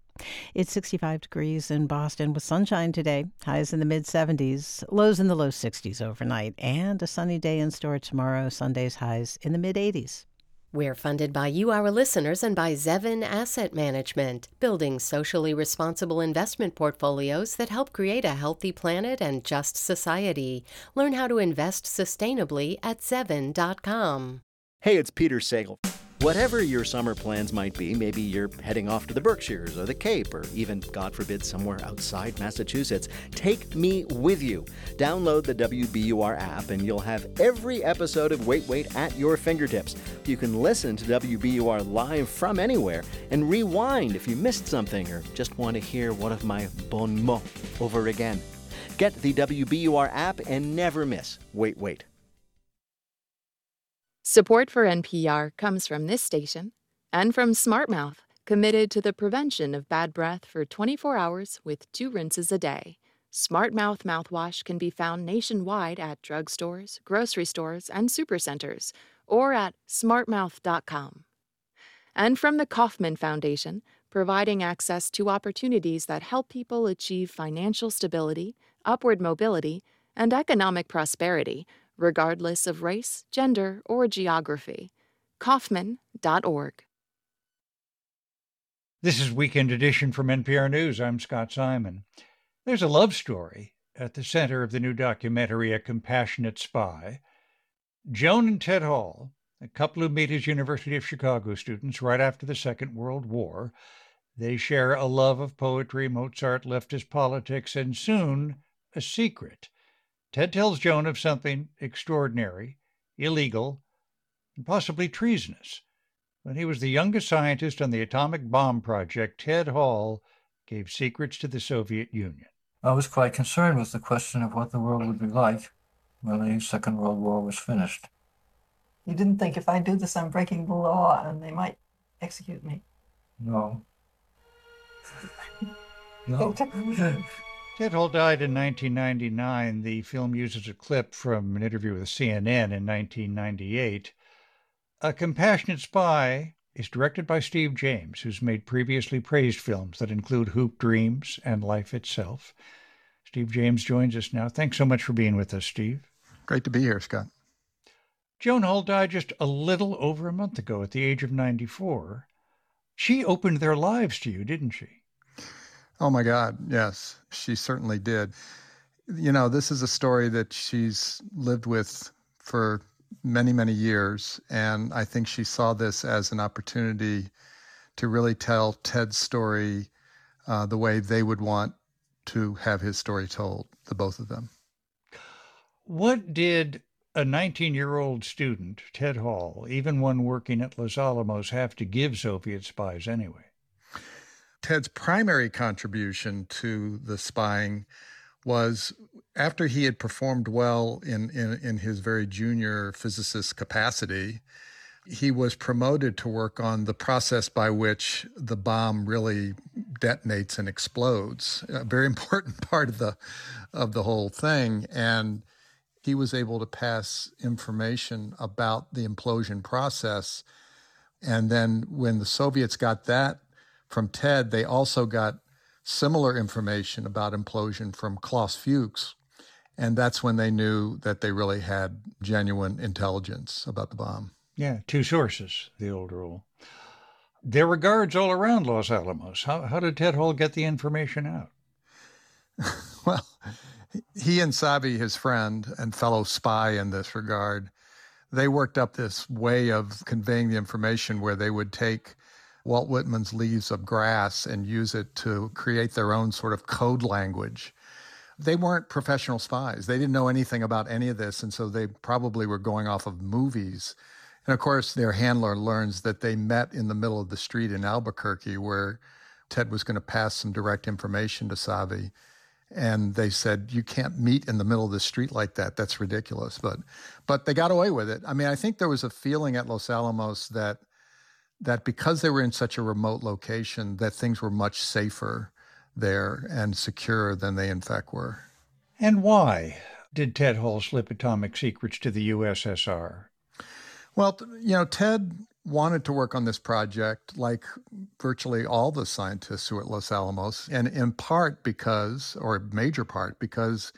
It's 65 degrees in Boston with sunshine today, highs in the mid 70s, lows in the low 60s overnight, and a sunny day in store tomorrow, Sunday's highs in the mid 80s. We're funded by you, our listeners, and by Zevin Asset Management, building socially responsible investment portfolios that help create a healthy planet and just society. Learn how to invest sustainably at Zevin.com. Hey, it's Peter Sagal. Whatever your summer plans might be, maybe you're heading off to the Berkshires or the Cape or even, God forbid, somewhere outside Massachusetts, take me with you. Download the WBUR app and you'll have every episode of Wait Wait at your fingertips. You can listen to WBUR live from anywhere and rewind if you missed something or just want to hear one of my bon mots over again. Get the WBUR app and never miss Wait Wait. Support for NPR comes from this station and from SmartMouth, committed to the prevention of bad breath for 24 hours with two rinses a day. SmartMouth mouthwash can be found nationwide at drugstores, grocery stores, and supercenters, or at smartmouth.com. And from the Kauffman Foundation, providing access to opportunities that help people achieve financial stability, upward mobility, and economic prosperity regardless of race, gender, or geography. Kauffman.org. This is Weekend Edition from NPR News. I'm Scott Simon. There's a love story at the center of the new documentary, A Compassionate Spy. Joan and Ted Hall, a couple who meet as University of Chicago students right after the Second World War, they share a love of poetry, Mozart, leftist politics, and soon a secret Ted tells Joan of something extraordinary, illegal, and possibly treasonous. When he was the youngest scientist on the atomic bomb project, Ted Hall gave secrets to the Soviet Union. I was quite concerned with the question of what the world would be like when the Second World War was finished. You didn't think if I do this, I'm breaking the law and they might execute me? No. no. Ted Hall died in 1999. The film uses a clip from an interview with CNN in 1998. A Compassionate Spy is directed by Steve James, who's made previously praised films that include Hoop Dreams and Life Itself. Steve James joins us now. Thanks so much for being with us, Steve. Great to be here, Scott. Joan Hall died just a little over a month ago at the age of 94. She opened their lives to you, didn't she? Oh my God, yes, she certainly did. You know, this is a story that she's lived with for many, many years. And I think she saw this as an opportunity to really tell Ted's story uh, the way they would want to have his story told, the both of them. What did a 19 year old student, Ted Hall, even one working at Los Alamos, have to give Soviet spies anyway? Ted's primary contribution to the spying was after he had performed well in, in, in his very junior physicist capacity, he was promoted to work on the process by which the bomb really detonates and explodes. A very important part of the of the whole thing. And he was able to pass information about the implosion process. And then when the Soviets got that from Ted, they also got similar information about implosion from Klaus Fuchs. And that's when they knew that they really had genuine intelligence about the bomb. Yeah, two sources, the old rule. There were guards all around Los Alamos. How, how did Ted Hall get the information out? well, he and Savi, his friend and fellow spy in this regard, they worked up this way of conveying the information where they would take Walt Whitman's Leaves of Grass and use it to create their own sort of code language. They weren't professional spies. They didn't know anything about any of this. And so they probably were going off of movies. And of course, their handler learns that they met in the middle of the street in Albuquerque where Ted was going to pass some direct information to Savi. and they said you can't meet in the middle of the street like that that's ridiculous but but they got away with it i mean i think there was a feeling at los alamos that that because they were in such a remote location that things were much safer there and secure than they in fact were and why did ted hall slip atomic secrets to the ussr well you know ted wanted to work on this project like virtually all the scientists who were at Los Alamos, and in part because, or major part, because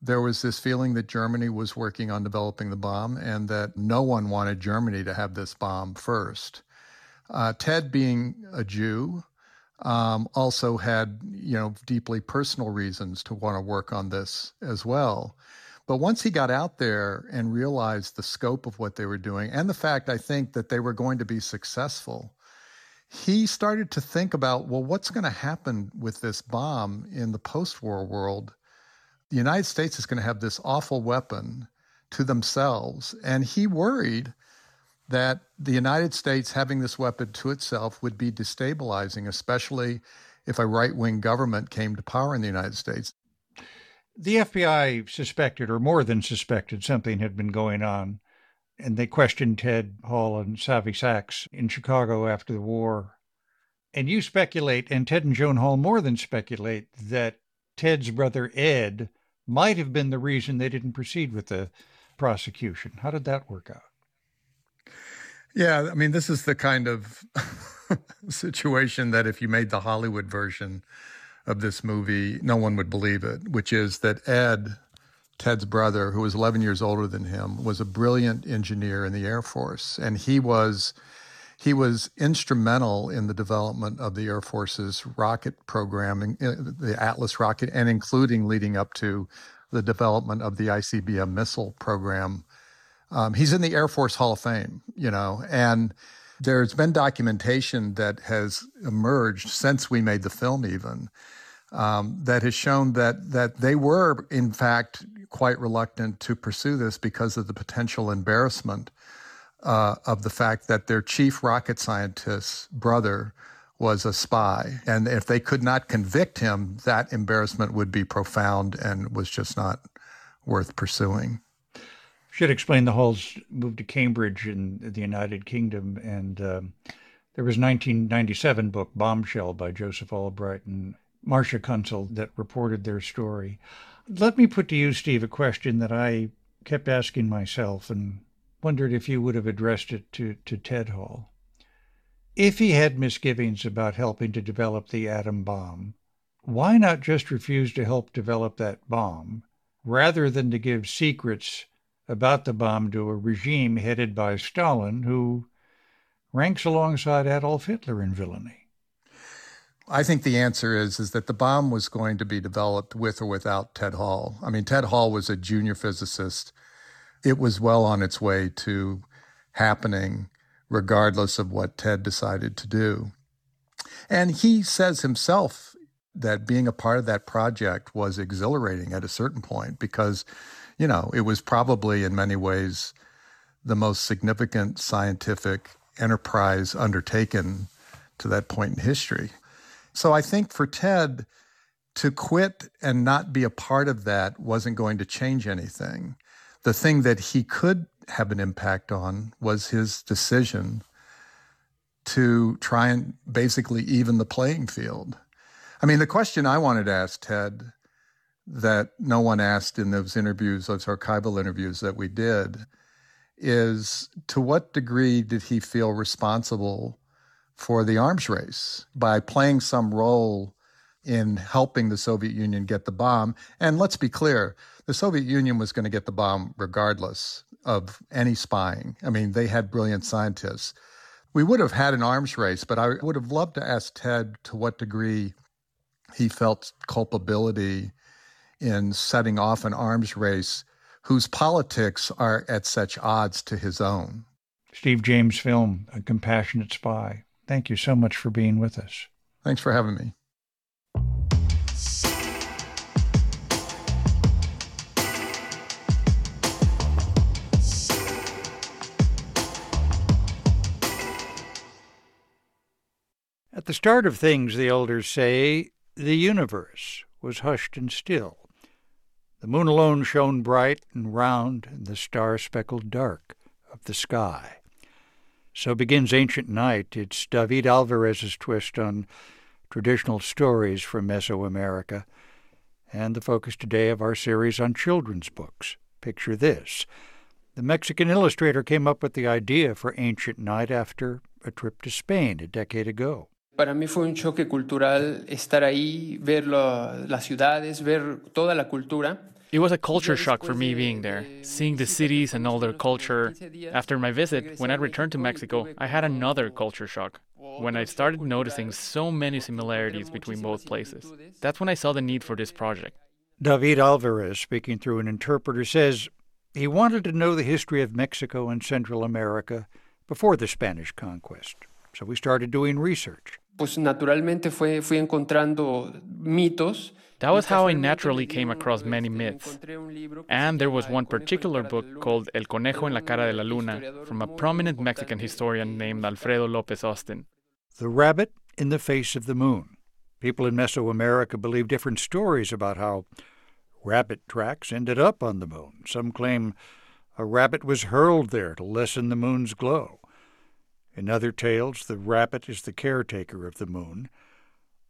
there was this feeling that Germany was working on developing the bomb and that no one wanted Germany to have this bomb first. Uh, Ted, being a Jew, um, also had you know deeply personal reasons to want to work on this as well. But once he got out there and realized the scope of what they were doing and the fact, I think, that they were going to be successful, he started to think about well, what's going to happen with this bomb in the post war world? The United States is going to have this awful weapon to themselves. And he worried that the United States having this weapon to itself would be destabilizing, especially if a right wing government came to power in the United States the FBI suspected, or more than suspected, something had been going on. And they questioned Ted Hall and Savi Sax in Chicago after the war. And you speculate, and Ted and Joan Hall more than speculate, that Ted's brother Ed might have been the reason they didn't proceed with the prosecution. How did that work out? Yeah, I mean, this is the kind of situation that if you made the Hollywood version, of this movie, no one would believe it, which is that Ed, Ted's brother, who was 11 years older than him, was a brilliant engineer in the Air Force, and he was he was instrumental in the development of the Air Force's rocket programming, uh, the Atlas rocket, and including leading up to the development of the ICBM missile program. Um, he's in the Air Force Hall of Fame, you know, and there's been documentation that has emerged since we made the film, even um, that has shown that that they were in fact quite reluctant to pursue this because of the potential embarrassment uh, of the fact that their chief rocket scientist's brother was a spy, and if they could not convict him, that embarrassment would be profound and was just not worth pursuing. Should explain the Halls moved to Cambridge in the United Kingdom, and um, there was 1997 book Bombshell by Joseph Albright and Marcia Kunstel that reported their story. Let me put to you, Steve, a question that I kept asking myself and wondered if you would have addressed it to, to Ted Hall. If he had misgivings about helping to develop the atom bomb, why not just refuse to help develop that bomb rather than to give secrets about the bomb to a regime headed by Stalin who ranks alongside Adolf Hitler in villainy? I think the answer is is that the bomb was going to be developed with or without Ted Hall. I mean, Ted Hall was a junior physicist. It was well on its way to happening regardless of what Ted decided to do. And he says himself that being a part of that project was exhilarating at a certain point because you know, it was probably in many ways the most significant scientific enterprise undertaken to that point in history. So I think for Ted, to quit and not be a part of that wasn't going to change anything. The thing that he could have an impact on was his decision to try and basically even the playing field. I mean, the question I wanted to ask Ted that no one asked in those interviews, those archival interviews that we did, is to what degree did he feel responsible for the arms race by playing some role in helping the Soviet Union get the bomb? And let's be clear, the Soviet Union was going to get the bomb regardless of any spying. I mean, they had brilliant scientists. We would have had an arms race, but I would have loved to ask Ted to what degree he felt culpability in setting off an arms race whose politics are at such odds to his own. Steve James film, A Compassionate Spy. Thank you so much for being with us. Thanks for having me. At the start of things, the elders say, the universe was hushed and still. The moon alone shone bright and round in the star speckled dark of the sky. So begins Ancient Night. It's David Alvarez's twist on traditional stories from Mesoamerica, and the focus today of our series on children's books. Picture this. The Mexican illustrator came up with the idea for Ancient Night after a trip to Spain a decade ago. Para mí fue un choque cultural estar ahí, ver lo, las ciudades, ver toda la cultura. It was a culture shock for me being there, seeing the cities and all their culture. After my visit, when I returned to Mexico, I had another culture shock. When I started noticing so many similarities between both places, that's when I saw the need for this project. David Alvarez, speaking through an interpreter, says he wanted to know the history of Mexico and Central America before the Spanish conquest. So we started doing research. Pues naturalmente fue, fui encontrando mitos that was how I naturally came across many myths. And there was one particular book called El Conejo en la Cara de la Luna from a prominent Mexican historian named Alfredo Lopez Austin. The Rabbit in the Face of the Moon. People in Mesoamerica believe different stories about how rabbit tracks ended up on the moon. Some claim a rabbit was hurled there to lessen the moon's glow. In other tales, the rabbit is the caretaker of the moon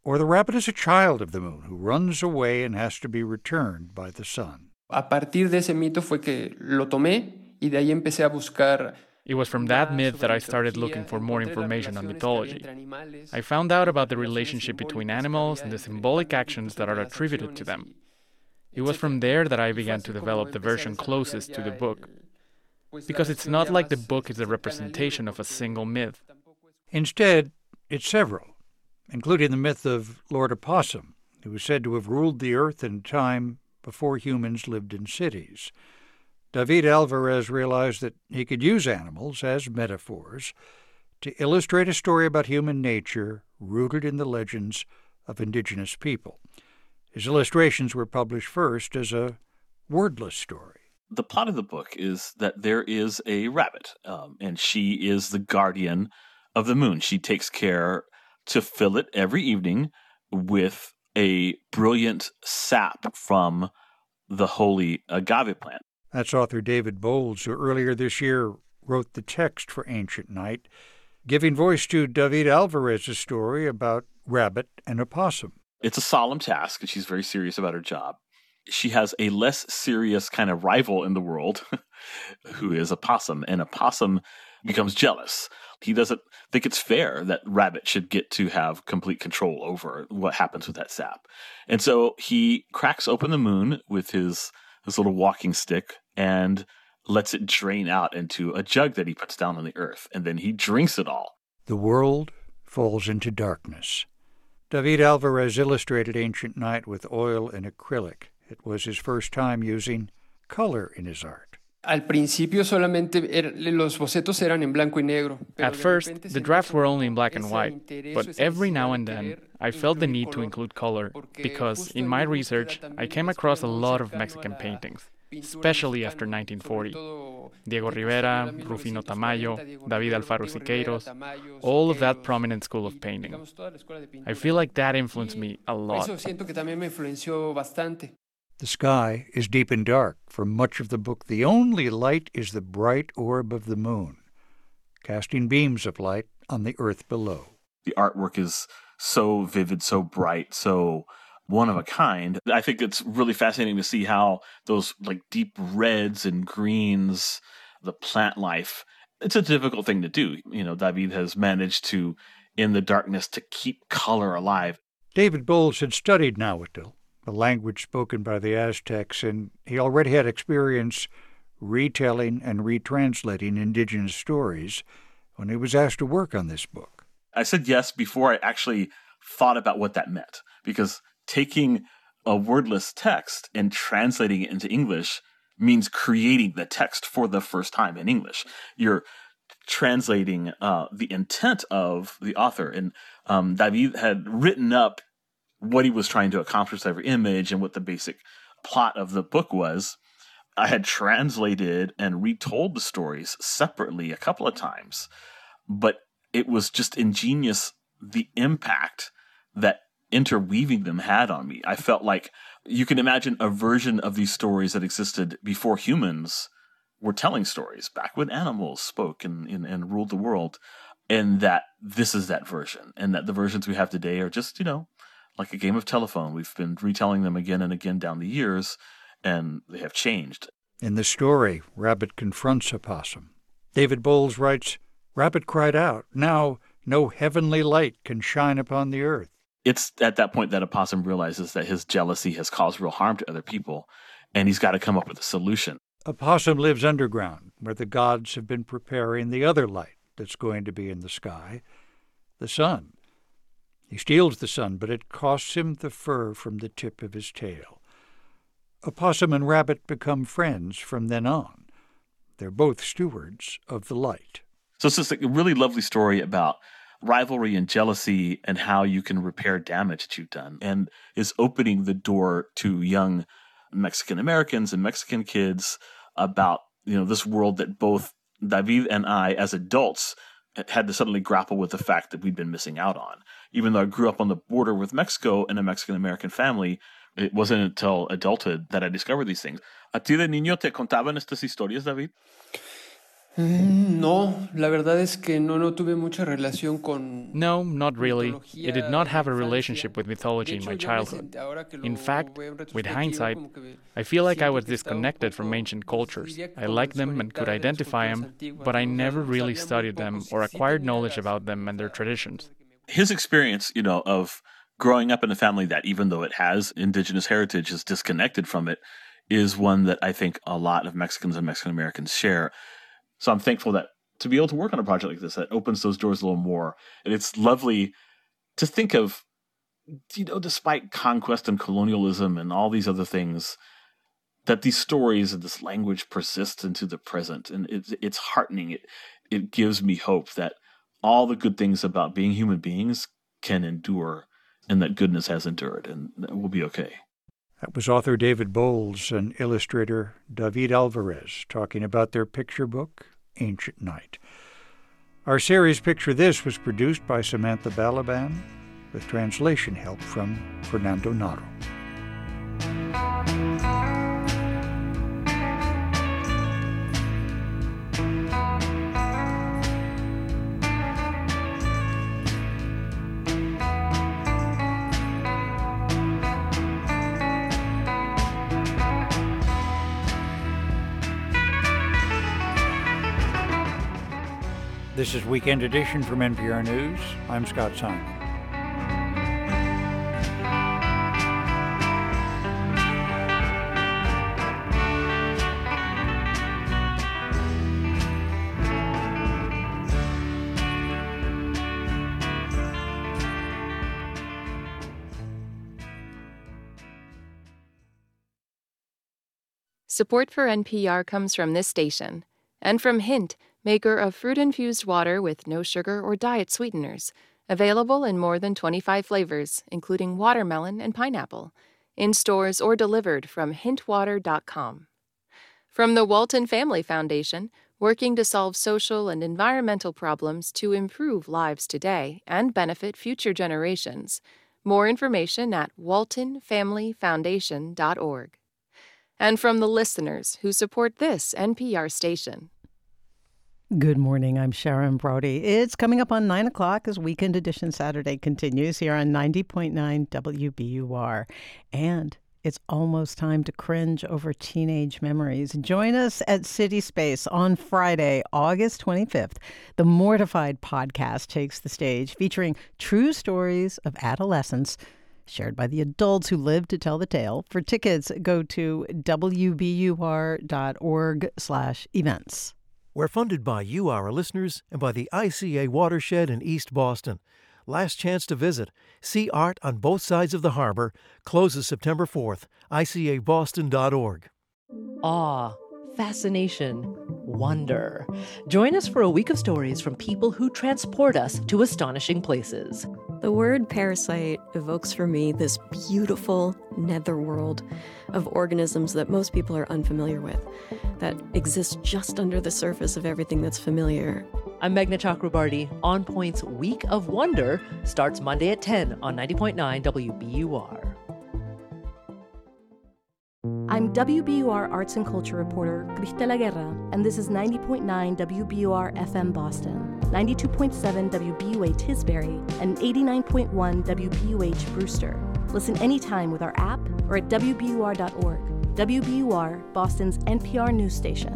or the rabbit is a child of the moon who runs away and has to be returned by the sun. A partir de ese mito fue que lo tomé y de ahí empecé a buscar it was from that myth that I started looking for more information on mythology. I found out about the relationship between animals and the symbolic actions that are attributed to them. It was from there that I began to develop the version closest to the book. Because it's not like the book is a representation of a single myth. Instead, it's several including the myth of Lord Opossum, who was said to have ruled the earth in time before humans lived in cities. David Alvarez realized that he could use animals as metaphors to illustrate a story about human nature rooted in the legends of indigenous people. His illustrations were published first as a wordless story. The plot of the book is that there is a rabbit, um, and she is the guardian of the moon. She takes care to fill it every evening with a brilliant sap from the holy agave plant. That's author David Bowles, who earlier this year wrote the text for Ancient Night, giving voice to David Alvarez's story about Rabbit and Opossum. It's a solemn task, and she's very serious about her job. She has a less serious kind of rival in the world, who is a possum, and a possum becomes jealous he doesn't think it's fair that Rabbit should get to have complete control over what happens with that sap. And so he cracks open the moon with his his little walking stick and lets it drain out into a jug that he puts down on the earth, and then he drinks it all. The world falls into darkness. David Alvarez illustrated Ancient Night with oil and acrylic. It was his first time using color in his art. Al principio solamente er, los bocetos eran en blanco y negro. At first, the drafts were only in black and white, but every now and then I felt the need to include color because in my research I came across a lot of Mexican paintings, especially after 1940. Diego Rivera, Rufino Tamayo, David Alfaro Siqueiros, all of that prominent school of painting. I feel like that influenced me a lot. The sky is deep and dark. For much of the book, the only light is the bright orb of the moon, casting beams of light on the earth below. The artwork is so vivid, so bright, so one of a kind. I think it's really fascinating to see how those like deep reds and greens, the plant life, it's a difficult thing to do. You know, David has managed to, in the darkness, to keep color alive. David Bowles had studied Nahuatl the language spoken by the Aztecs, and he already had experience retelling and retranslating indigenous stories when he was asked to work on this book. I said yes before I actually thought about what that meant, because taking a wordless text and translating it into English means creating the text for the first time in English. You're translating uh, the intent of the author. And um, David had written up what he was trying to accomplish with every image and what the basic plot of the book was. I had translated and retold the stories separately a couple of times, but it was just ingenious the impact that interweaving them had on me. I felt like you can imagine a version of these stories that existed before humans were telling stories, back when animals spoke and, and, and ruled the world, and that this is that version, and that the versions we have today are just, you know, like a game of telephone. We've been retelling them again and again down the years, and they have changed. In the story, Rabbit confronts a possum. David Bowles writes Rabbit cried out, Now no heavenly light can shine upon the earth. It's at that point that a possum realizes that his jealousy has caused real harm to other people, and he's got to come up with a solution. A possum lives underground, where the gods have been preparing the other light that's going to be in the sky the sun. He steals the sun, but it costs him the fur from the tip of his tail. A possum and rabbit become friends from then on. They're both stewards of the light. So it's just a really lovely story about rivalry and jealousy and how you can repair damage that you've done and is opening the door to young Mexican Americans and Mexican kids about you know this world that both David and I as adults had to suddenly grapple with the fact that we'd been missing out on. Even though I grew up on the border with Mexico in a Mexican American family, it wasn't until adulthood that I discovered these things. ¿A ti de niño te contaban estas historias, David? Mm, no, la verdad es que no, no tuve mucha relación con. No, not really. It did not have a relationship with mythology in my childhood. In fact, with hindsight, I feel like I was disconnected from ancient cultures. I liked them and could identify them, but I never really studied them or acquired knowledge about them and their traditions. His experience, you know, of growing up in a family that, even though it has indigenous heritage, is disconnected from it, is one that I think a lot of Mexicans and Mexican Americans share so I'm thankful that to be able to work on a project like this that opens those doors a little more. And it's lovely to think of, you know, despite conquest and colonialism and all these other things, that these stories and this language persist into the present. And it's, it's heartening. It, it gives me hope that all the good things about being human beings can endure and that goodness has endured and we'll be okay. That was author David Bowles and illustrator David Alvarez talking about their picture book, Ancient Night. Our series Picture This was produced by Samantha Balaban with translation help from Fernando Narro. This is Weekend Edition from NPR News. I'm Scott Simon. Support for NPR comes from this station and from Hint maker of fruit infused water with no sugar or diet sweeteners, available in more than 25 flavors, including watermelon and pineapple, in stores or delivered from hintwater.com. From the Walton Family Foundation, working to solve social and environmental problems to improve lives today and benefit future generations. More information at waltonfamilyfoundation.org. And from the listeners who support this NPR station. Good morning. I'm Sharon Brody. It's coming up on 9 o'clock as Weekend Edition Saturday continues here on 90.9 WBUR. And it's almost time to cringe over teenage memories. Join us at City Space on Friday, August 25th. The Mortified podcast takes the stage, featuring true stories of adolescence shared by the adults who live to tell the tale. For tickets, go to wbur.org/events. We're funded by you, our listeners, and by the ICA Watershed in East Boston. Last chance to visit. See art on both sides of the harbor. Closes September 4th. ICABoston.org. Awe, fascination, wonder. Join us for a week of stories from people who transport us to astonishing places. The word parasite evokes for me this beautiful netherworld of organisms that most people are unfamiliar with, that exist just under the surface of everything that's familiar. I'm Meghna Chakrabarti. On Point's Week of Wonder starts Monday at 10 on 90.9 WBUR. I'm WBUR Arts and Culture reporter Cristela Guerra, and this is 90.9 WBUR FM Boston, 92.7 WBUA Tisbury, and 89.1 WBUH Brewster. Listen anytime with our app or at WBUR.org. WBUR, Boston's NPR news station.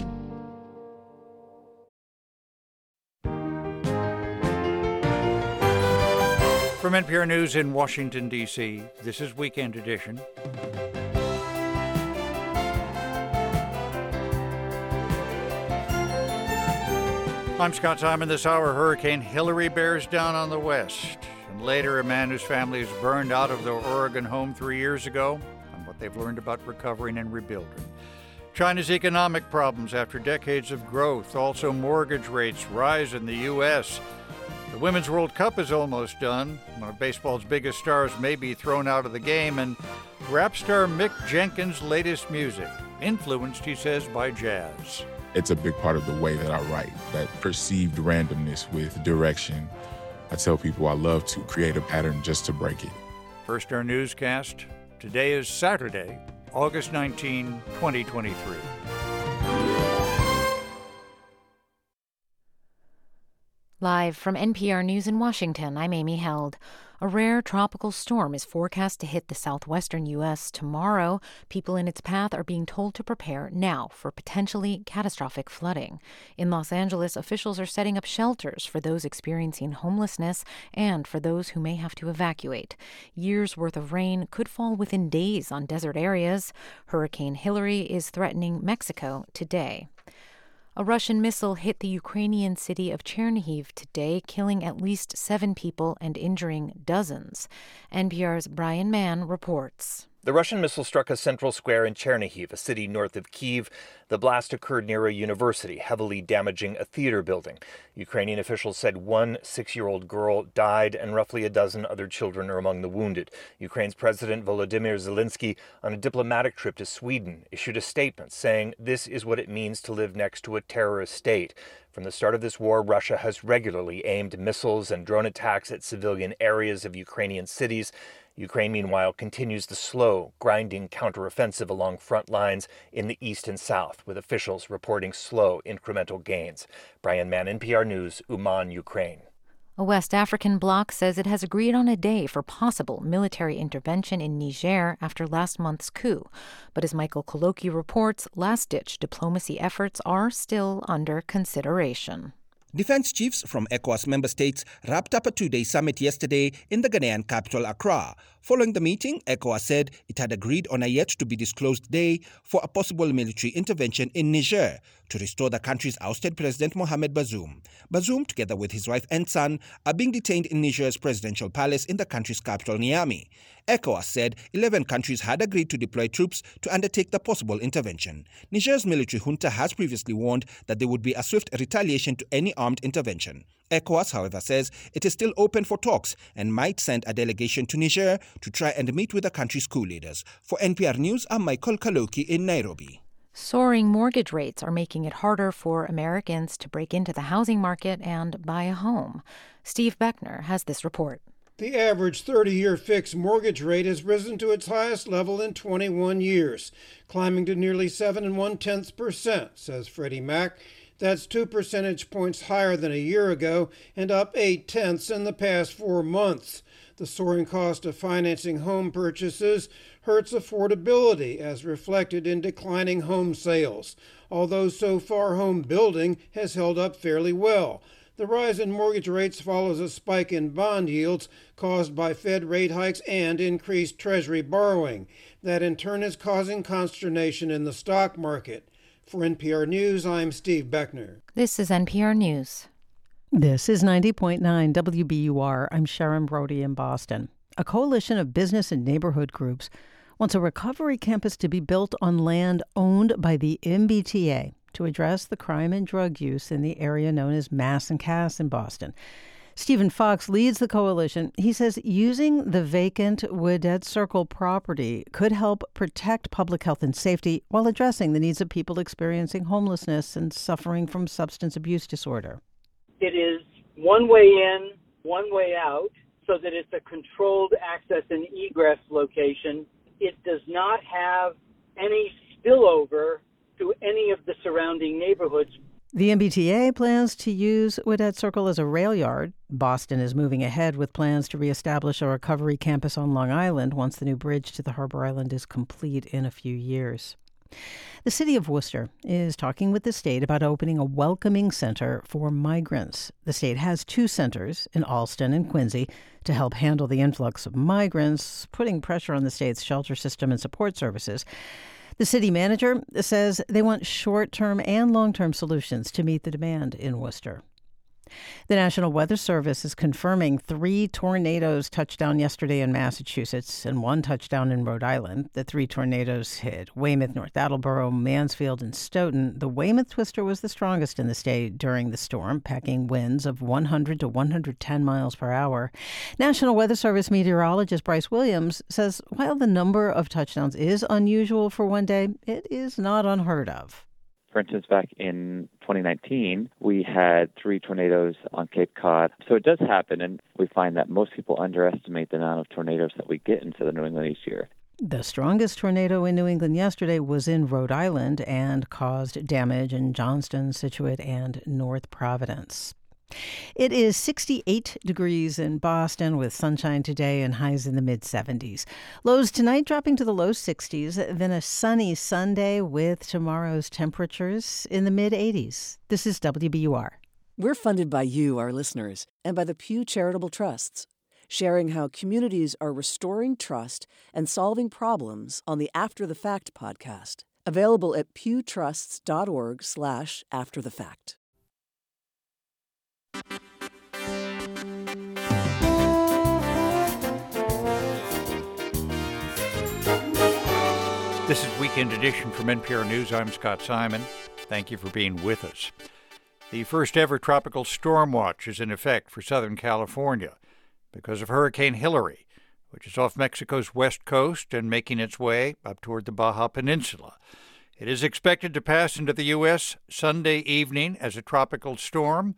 From NPR News in Washington, D.C., this is Weekend Edition. I'm Scott Simon. This hour, Hurricane Hilary bears down on the west. And later, a man whose family is burned out of their Oregon home three years ago and what they've learned about recovering and rebuilding. China's economic problems after decades of growth. Also, mortgage rates rise in the U.S. The Women's World Cup is almost done. One of baseball's biggest stars may be thrown out of the game. And rap star Mick Jenkins' latest music, influenced, he says, by jazz it's a big part of the way that I write, that perceived randomness with direction. I tell people I love to create a pattern just to break it. First, our newscast. Today is Saturday, August 19, 2023. Live from NPR News in Washington, I'm Amy Held. A rare tropical storm is forecast to hit the southwestern U.S. tomorrow. People in its path are being told to prepare now for potentially catastrophic flooding. In Los Angeles, officials are setting up shelters for those experiencing homelessness and for those who may have to evacuate. Years worth of rain could fall within days on desert areas. Hurricane Hilary is threatening Mexico today. A Russian missile hit the Ukrainian city of Chernihiv today, killing at least seven people and injuring dozens. NPR's Brian Mann reports. The Russian missile struck a central square in Chernihiv, a city north of Kiev. The blast occurred near a university, heavily damaging a theater building. Ukrainian officials said one six year old girl died and roughly a dozen other children are among the wounded. Ukraine's President Volodymyr Zelensky, on a diplomatic trip to Sweden, issued a statement saying this is what it means to live next to a terrorist state. From the start of this war, Russia has regularly aimed missiles and drone attacks at civilian areas of Ukrainian cities. Ukraine, meanwhile, continues the slow, grinding counteroffensive along front lines in the east and south, with officials reporting slow, incremental gains. Brian Mann, NPR News, Uman, Ukraine. A West African bloc says it has agreed on a day for possible military intervention in Niger after last month's coup. But as Michael Kaloki reports, last ditch diplomacy efforts are still under consideration. Defense chiefs from ECOWAS member states wrapped up a two day summit yesterday in the Ghanaian capital, Accra. Following the meeting, ECOWAS said it had agreed on a yet to be disclosed day for a possible military intervention in Niger to restore the country's ousted President Mohamed Bazoum. Bazoum, together with his wife and son, are being detained in Niger's presidential palace in the country's capital, Niamey. ECOWAS said 11 countries had agreed to deploy troops to undertake the possible intervention. Niger's military junta has previously warned that there would be a swift retaliation to any armed intervention. ECOWAS, however, says it is still open for talks and might send a delegation to Niger to try and meet with the country's coup leaders. For NPR News, I'm Michael Kaloki in Nairobi. Soaring mortgage rates are making it harder for Americans to break into the housing market and buy a home. Steve Beckner has this report. The average 30 year fixed mortgage rate has risen to its highest level in 21 years, climbing to nearly 7 and 1 tenths percent, says Freddie Mac. That's two percentage points higher than a year ago and up 8 tenths in the past four months. The soaring cost of financing home purchases hurts affordability, as reflected in declining home sales, although so far home building has held up fairly well. The rise in mortgage rates follows a spike in bond yields caused by Fed rate hikes and increased Treasury borrowing. That in turn is causing consternation in the stock market. For NPR News, I'm Steve Beckner. This is NPR News. This is 90.9 WBUR. I'm Sharon Brody in Boston. A coalition of business and neighborhood groups wants a recovery campus to be built on land owned by the MBTA to address the crime and drug use in the area known as Mass and Cass in Boston. Stephen Fox leads the coalition. He says using the vacant Widett Circle property could help protect public health and safety while addressing the needs of people experiencing homelessness and suffering from substance abuse disorder. it is one way in, one way out, so that it's a controlled access and egress location. It does not have any spillover to any of the surrounding neighborhoods. The MBTA plans to use Widett Circle as a rail yard. Boston is moving ahead with plans to reestablish a recovery campus on Long Island once the new bridge to the Harbor Island is complete in a few years. The city of Worcester is talking with the state about opening a welcoming center for migrants. The state has two centers in Allston and Quincy to help handle the influx of migrants, putting pressure on the state's shelter system and support services. The city manager says they want short term and long term solutions to meet the demand in Worcester. The National Weather Service is confirming three tornadoes touched down yesterday in Massachusetts and one touchdown in Rhode Island. The three tornadoes hit Weymouth, North Attleboro, Mansfield, and Stoughton. The Weymouth twister was the strongest in the state during the storm, packing winds of 100 to 110 miles per hour. National Weather Service meteorologist Bryce Williams says while the number of touchdowns is unusual for one day, it is not unheard of. For instance, back in 2019, we had three tornadoes on Cape Cod. So it does happen, and we find that most people underestimate the amount of tornadoes that we get in southern New England each year. The strongest tornado in New England yesterday was in Rhode Island and caused damage in Johnston, Scituate, and North Providence. It is 68 degrees in Boston with sunshine today and highs in the mid 70s. Lows tonight dropping to the low 60s, then a sunny Sunday with tomorrow's temperatures in the mid 80s. This is WBUR. We're funded by you, our listeners, and by the Pew Charitable Trusts, sharing how communities are restoring trust and solving problems on the After the Fact podcast. Available at pewtrusts.org slash after the fact. This is Weekend Edition from NPR News. I'm Scott Simon. Thank you for being with us. The first ever tropical storm watch is in effect for Southern California because of Hurricane Hilary, which is off Mexico's west coast and making its way up toward the Baja Peninsula. It is expected to pass into the U.S. Sunday evening as a tropical storm,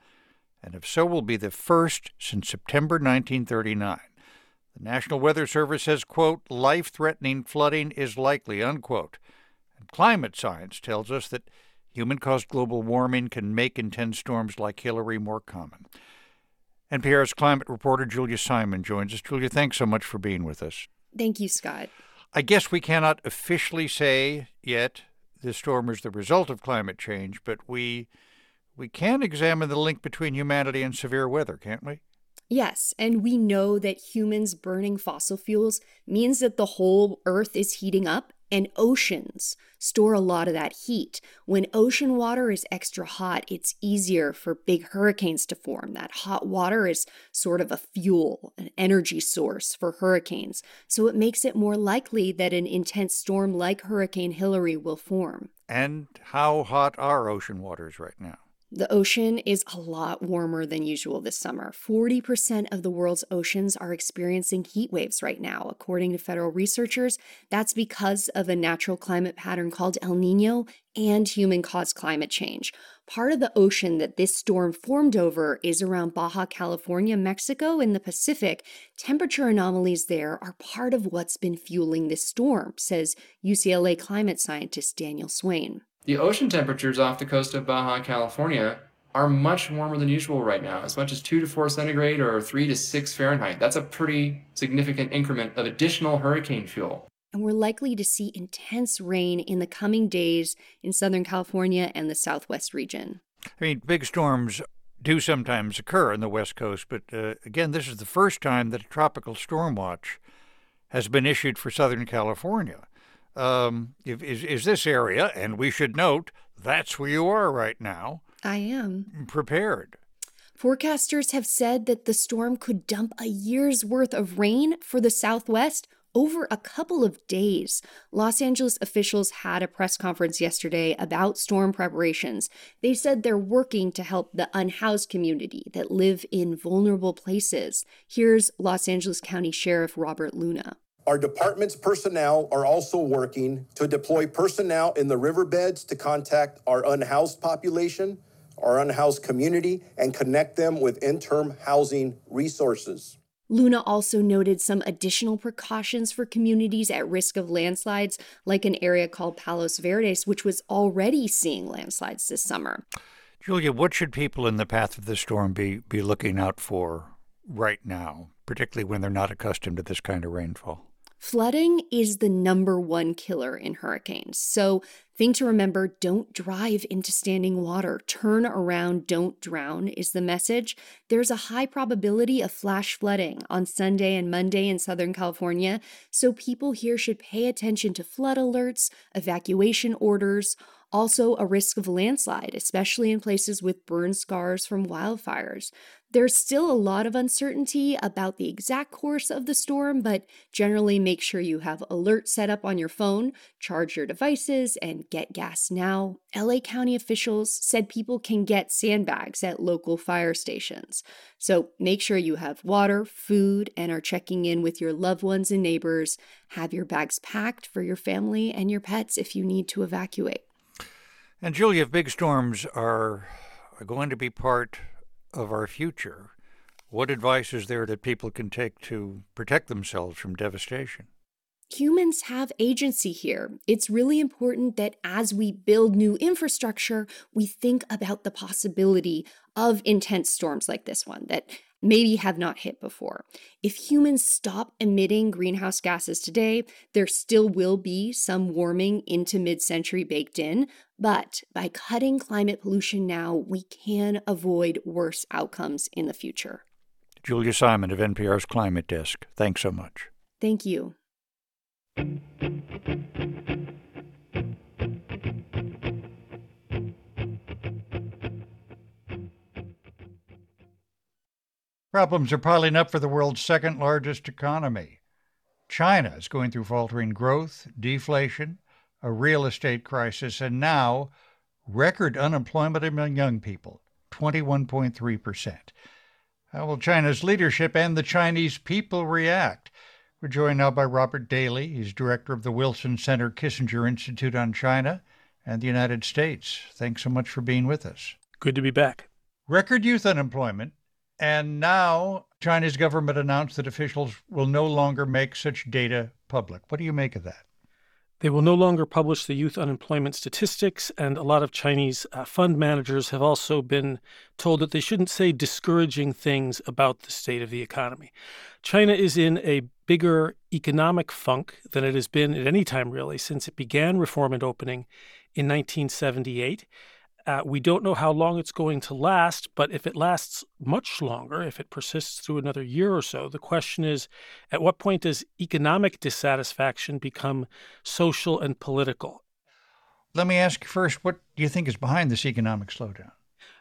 and if so, will be the first since September 1939. The National Weather Service says, quote, life-threatening flooding is likely, unquote. And climate science tells us that human-caused global warming can make intense storms like Hilary more common. NPR's climate reporter Julia Simon joins us. Julia, thanks so much for being with us. Thank you, Scott. I guess we cannot officially say yet this storm is the result of climate change, but we we can examine the link between humanity and severe weather, can't we? Yes, and we know that humans burning fossil fuels means that the whole Earth is heating up, and oceans store a lot of that heat. When ocean water is extra hot, it's easier for big hurricanes to form. That hot water is sort of a fuel, an energy source for hurricanes. So it makes it more likely that an intense storm like Hurricane Hilary will form. And how hot are ocean waters right now? The ocean is a lot warmer than usual this summer. 40% of the world's oceans are experiencing heat waves right now, according to federal researchers. That's because of a natural climate pattern called El Nino and human caused climate change. Part of the ocean that this storm formed over is around Baja California, Mexico, in the Pacific. Temperature anomalies there are part of what's been fueling this storm, says UCLA climate scientist Daniel Swain. The ocean temperatures off the coast of Baja California are much warmer than usual right now, as much as 2 to 4 centigrade or 3 to 6 Fahrenheit. That's a pretty significant increment of additional hurricane fuel. And we're likely to see intense rain in the coming days in Southern California and the Southwest region. I mean, big storms do sometimes occur on the West Coast, but uh, again, this is the first time that a tropical storm watch has been issued for Southern California um, is, is this area, and we should note that's where you are right now. I am. Prepared. Forecasters have said that the storm could dump a year's worth of rain for the Southwest over a couple of days. Los Angeles officials had a press conference yesterday about storm preparations. They said they're working to help the unhoused community that live in vulnerable places. Here's Los Angeles County Sheriff Robert Luna. Our department's personnel are also working to deploy personnel in the riverbeds to contact our unhoused population, our unhoused community and connect them with interim housing resources. Luna also noted some additional precautions for communities at risk of landslides, like an area called Palos Verdes, which was already seeing landslides this summer. Julia, what should people in the path of the storm be, be looking out for right now, particularly when they're not accustomed to this kind of rainfall? Flooding is the number one killer in hurricanes. So, thing to remember don't drive into standing water. Turn around, don't drown is the message. There's a high probability of flash flooding on Sunday and Monday in Southern California. So, people here should pay attention to flood alerts, evacuation orders, also a risk of landslide, especially in places with burn scars from wildfires. There's still a lot of uncertainty about the exact course of the storm, but generally make sure you have alerts set up on your phone, charge your devices, and get gas now. LA County officials said people can get sandbags at local fire stations. So make sure you have water, food, and are checking in with your loved ones and neighbors. Have your bags packed for your family and your pets if you need to evacuate. And Julia, big storms are going to be part of our future, what advice is there that people can take to protect themselves from devastation? Humans have agency here. It's really important that as we build new infrastructure, we think about the possibility of intense storms like this one that maybe have not hit before. If humans stop emitting greenhouse gases today, there still will be some warming into mid century baked in, but by cutting climate pollution now, we can avoid worse outcomes in the future. Julia Simon of NPR's Climate Desk, thanks so much. Thank you. Problems are piling up for the world's second largest economy. China is going through faltering growth, deflation, a real estate crisis, and now record unemployment among young people 21.3%. How will China's leadership and the Chinese people react? We're joined now by Robert Daly. He's director of the Wilson Center Kissinger Institute on China and the United States. Thanks so much for being with us. Good to be back. Record youth unemployment and now China's government announced that officials will no longer make such data public. What do you make of that? They will no longer publish the youth unemployment statistics, and a lot of Chinese uh, fund managers have also been told that they shouldn't say discouraging things about the state of the economy. China is in a bigger economic funk than it has been at any time, really, since it began reform and opening in 1978. Uh, we don't know how long it's going to last, but if it lasts much longer, if it persists through another year or so, the question is at what point does economic dissatisfaction become social and political? Let me ask you first what do you think is behind this economic slowdown?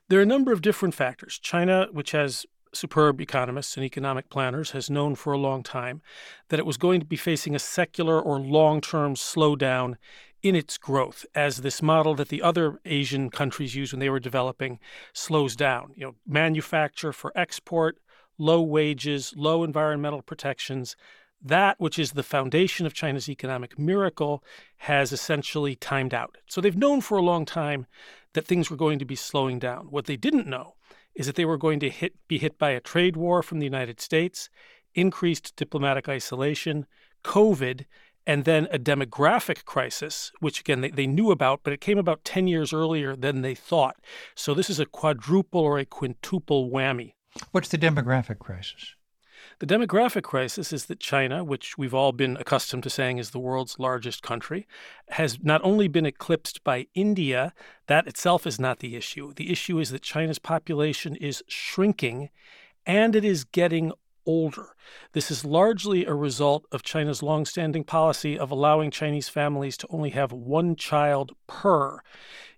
There are a number of different factors. China, which has superb economists and economic planners, has known for a long time that it was going to be facing a secular or long term slowdown in its growth as this model that the other Asian countries used when they were developing slows down. You know, manufacture for export, low wages, low environmental protections. That, which is the foundation of China's economic miracle, has essentially timed out. So they've known for a long time that things were going to be slowing down. What they didn't know is that they were going to hit, be hit by a trade war from the United States, increased diplomatic isolation, COVID, and then a demographic crisis, which again they, they knew about, but it came about 10 years earlier than they thought. So this is a quadruple or a quintuple whammy. What's the demographic crisis? The demographic crisis is that China, which we've all been accustomed to saying is the world's largest country, has not only been eclipsed by India, that itself is not the issue. The issue is that China's population is shrinking and it is getting older. This is largely a result of China's longstanding policy of allowing Chinese families to only have one child per.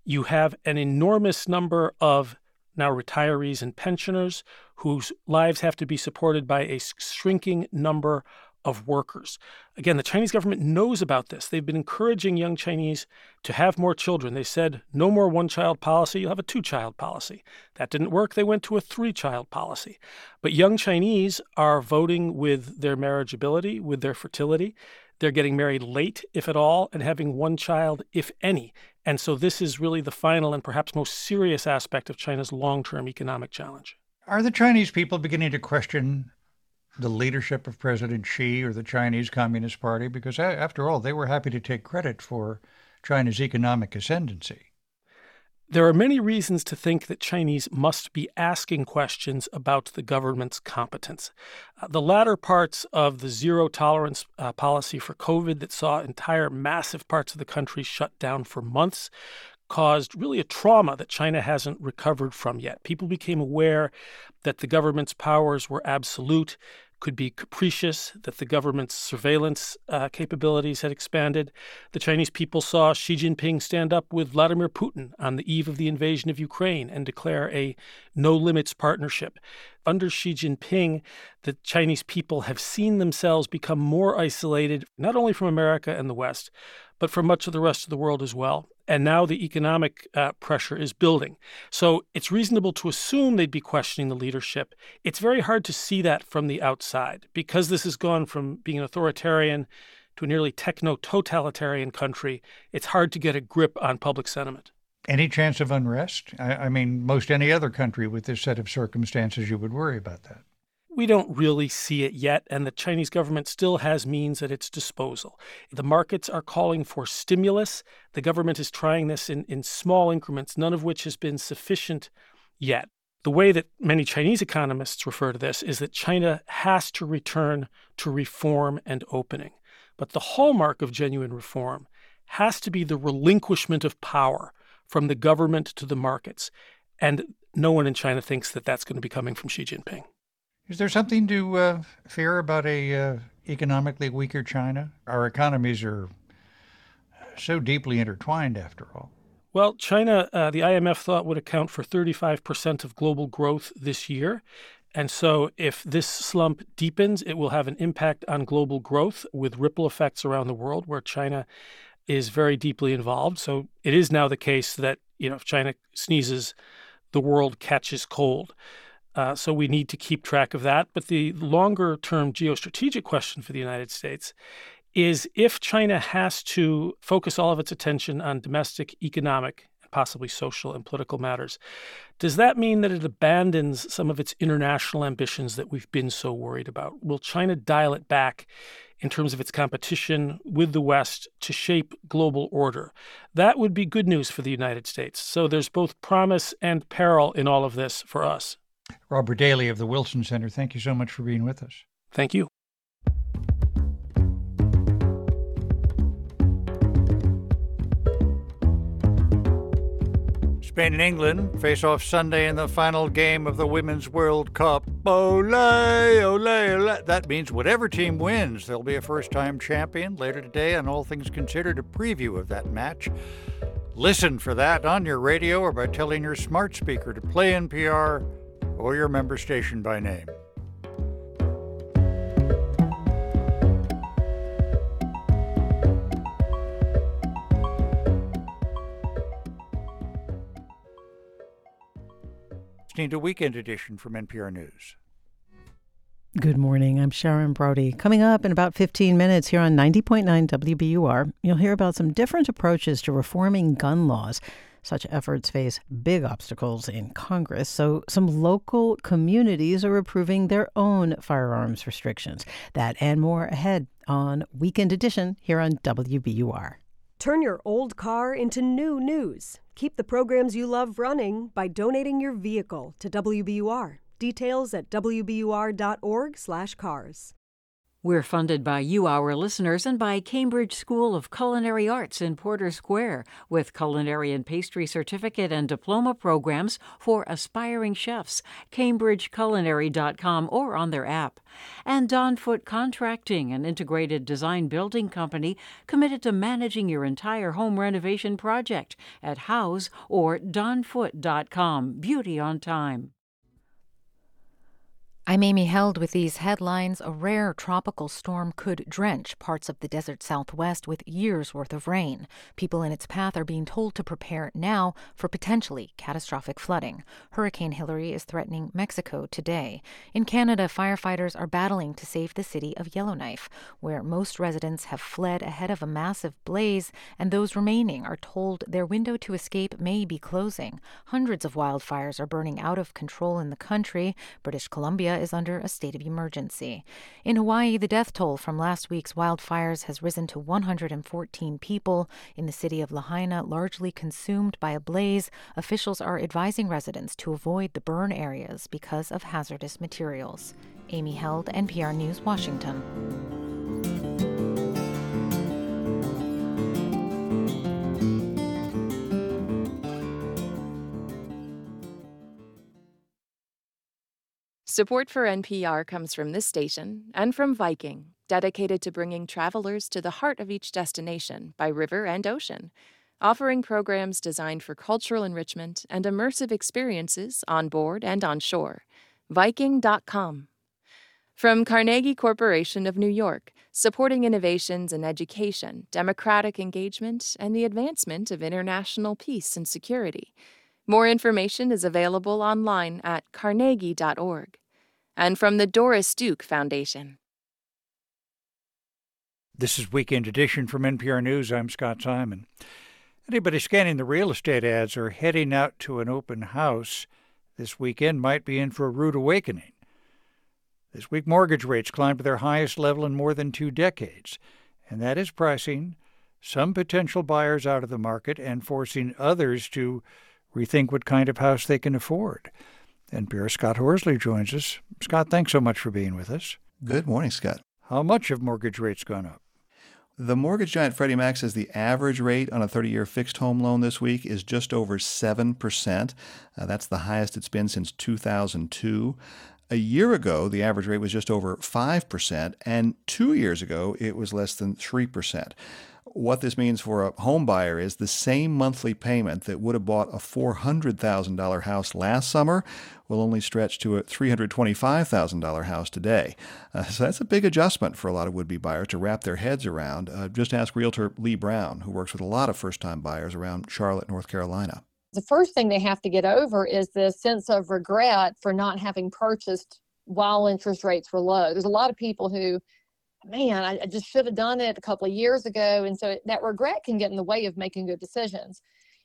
You have an enormous number of now retirees and pensioners whose lives have to be supported by a shrinking number of workers. Again, the Chinese government knows about this. They've been encouraging young Chinese to have more children. They said, no more one child policy, you'll have a two child policy. That didn't work. They went to a three child policy. But young Chinese are voting with their marriageability, with their fertility. They're getting married late, if at all, and having one child, if any. And so this is really the final and perhaps most serious aspect of China's long term economic challenge. Are the Chinese people beginning to question the leadership of President Xi or the Chinese Communist Party? Because, after all, they were happy to take credit for China's economic ascendancy. There are many reasons to think that Chinese must be asking questions about the government's competence. Uh, the latter parts of the zero tolerance uh, policy for COVID that saw entire massive parts of the country shut down for months caused really a trauma that China hasn't recovered from yet. People became aware that the government's powers were absolute could be capricious, that the government's surveillance uh, capabilities had expanded. The Chinese people saw Xi Jinping stand up with Vladimir Putin on the eve of the invasion of Ukraine and declare a no limits partnership. Under Xi Jinping, the Chinese people have seen themselves become more isolated, not only from America and the West, but for much of the rest of the world as well. And now the economic uh, pressure is building. So it's reasonable to assume they'd be questioning the leadership. It's very hard to see that from the outside because this has gone from being an authoritarian to a nearly techno totalitarian country. It's hard to get a grip on public sentiment. Any chance of unrest? I, I mean, most any other country with this set of circumstances, you would worry about that we don't really see it yet, and the Chinese government still has means at its disposal. The markets are calling for stimulus. The government is trying this in, in small increments, none of which has been sufficient yet. The way that many Chinese economists refer to this is that China has to return to reform and opening. But the hallmark of genuine reform has to be the relinquishment of power from the government to the markets. And no one in China thinks that that's going to be coming from Xi Jinping. Is there something to uh, fear about a uh, economically weaker China? Our economies are so deeply intertwined, after all. Well, China, uh, the IMF thought would account for 35% of global growth this year. And so, if this slump deepens, it will have an impact on global growth with ripple effects around the world where China is very deeply involved. So, it is now the case that, you know, if China sneezes, the world catches cold. Uh, so we need to keep track of that. But the longer term geostrategic question for the United States is if China has to focus all of its attention on domestic economic and possibly social and political matters, does that mean that it abandons some of its international ambitions that we've been so worried about? Will China dial it back in terms of its competition with the West to shape global order? That would be good news for the United States. So there's both promise and peril in all of this for us. Robert Daly of the Wilson Center, thank you so much for being with us. Thank you. Spain and England face off Sunday in the final game of the Women's World Cup. Ole, ole, ole. That means whatever team wins, there'll be a first time champion later today on All Things Considered, a preview of that match. Listen for that on your radio or by telling your smart speaker to play NPR or your member station by name. Listening to Weekend Edition from NPR News. Good morning. I'm Sharon Brody. Coming up in about 15 minutes here on 90.9 WBUR, you'll hear about some different approaches to reforming gun laws such efforts face big obstacles in Congress, so some local communities are approving their own firearms restrictions. That and more ahead on Weekend Edition here on WBUR. Turn your old car into new news. Keep the programs you love running by donating your vehicle to WBUR. Details at wbur.org/cars. We're funded by you, our listeners, and by Cambridge School of Culinary Arts in Porter Square, with culinary and pastry certificate and diploma programs for aspiring chefs. CambridgeCulinary.com or on their app. And Donfoot Contracting, an integrated design building company committed to managing your entire home renovation project at House or DonFoot.com. Beauty on time. I'm Amy Held with these headlines. A rare tropical storm could drench parts of the desert southwest with years worth of rain. People in its path are being told to prepare now for potentially catastrophic flooding. Hurricane Hilary is threatening Mexico today. In Canada, firefighters are battling to save the city of Yellowknife, where most residents have fled ahead of a massive blaze, and those remaining are told their window to escape may be closing. Hundreds of wildfires are burning out of control in the country. British Columbia is under a state of emergency. In Hawaii, the death toll from last week's wildfires has risen to 114 people. In the city of Lahaina, largely consumed by a blaze, officials are advising residents to avoid the burn areas because of hazardous materials. Amy Held, NPR News, Washington. Support for NPR comes from this station and from Viking, dedicated to bringing travelers to the heart of each destination by river and ocean, offering programs designed for cultural enrichment and immersive experiences on board and on shore. Viking.com. From Carnegie Corporation of New York, supporting innovations in education, democratic engagement, and the advancement of international peace and security. More information is available online at carnegie.org and from the Doris Duke Foundation. This is Weekend Edition from NPR News. I'm Scott Simon. Anybody scanning the real estate ads or heading out to an open house this weekend might be in for a rude awakening. This week, mortgage rates climbed to their highest level in more than two decades, and that is pricing some potential buyers out of the market and forcing others to rethink what kind of house they can afford. NPR Scott Horsley joins us. Scott, thanks so much for being with us. Good morning, Scott. How much have mortgage rates gone up? The mortgage giant Freddie Mac says the average rate on a 30 year fixed home loan this week is just over 7%. Uh, that's the highest it's been since 2002. A year ago, the average rate was just over 5%, and two years ago, it was less than 3%. What this means for a home buyer is the same monthly payment that would have bought a $400,000 house last summer will only stretch to a $325,000 house today. Uh, so that's a big adjustment for a lot of would be buyers to wrap their heads around. Uh, just ask Realtor Lee Brown, who works with a lot of first time buyers around Charlotte, North Carolina. The first thing they have to get over is the sense of regret for not having purchased while interest rates were low. There's a lot of people who man, I, just should have done it a couple of years ago. And so that regret can get in the way of making good decisions.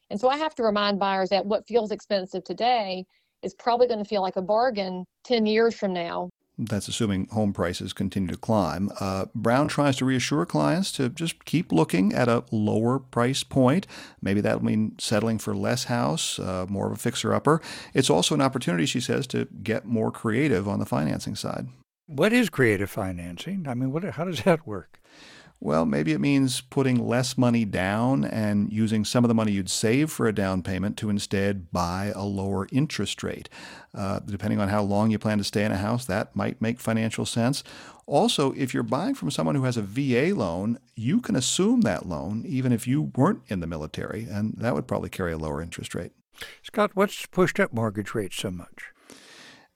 And so I have to remind buyers that what feels expensive today is probably going to feel like a bargain 10 years from now. That's assuming home prices continue to climb. Uh, Brown tries to reassure clients to just keep looking at a lower price point. Maybe that'll mean settling for less house, uh, more of a fixer upper. It's also an opportunity, she says, to get more creative on the financing side. What is creative financing? I mean, what, how does that work? Well, maybe it means putting less money down and using some of the money you'd save for a down payment to instead buy a lower interest rate. Uh, depending on how long you plan to stay in a house, that might make financial sense. Also, if you're buying from someone who has a VA loan, you can assume that loan even if you weren't in the military, and that would probably carry a lower interest rate. Scott, what's pushed up mortgage rates so much?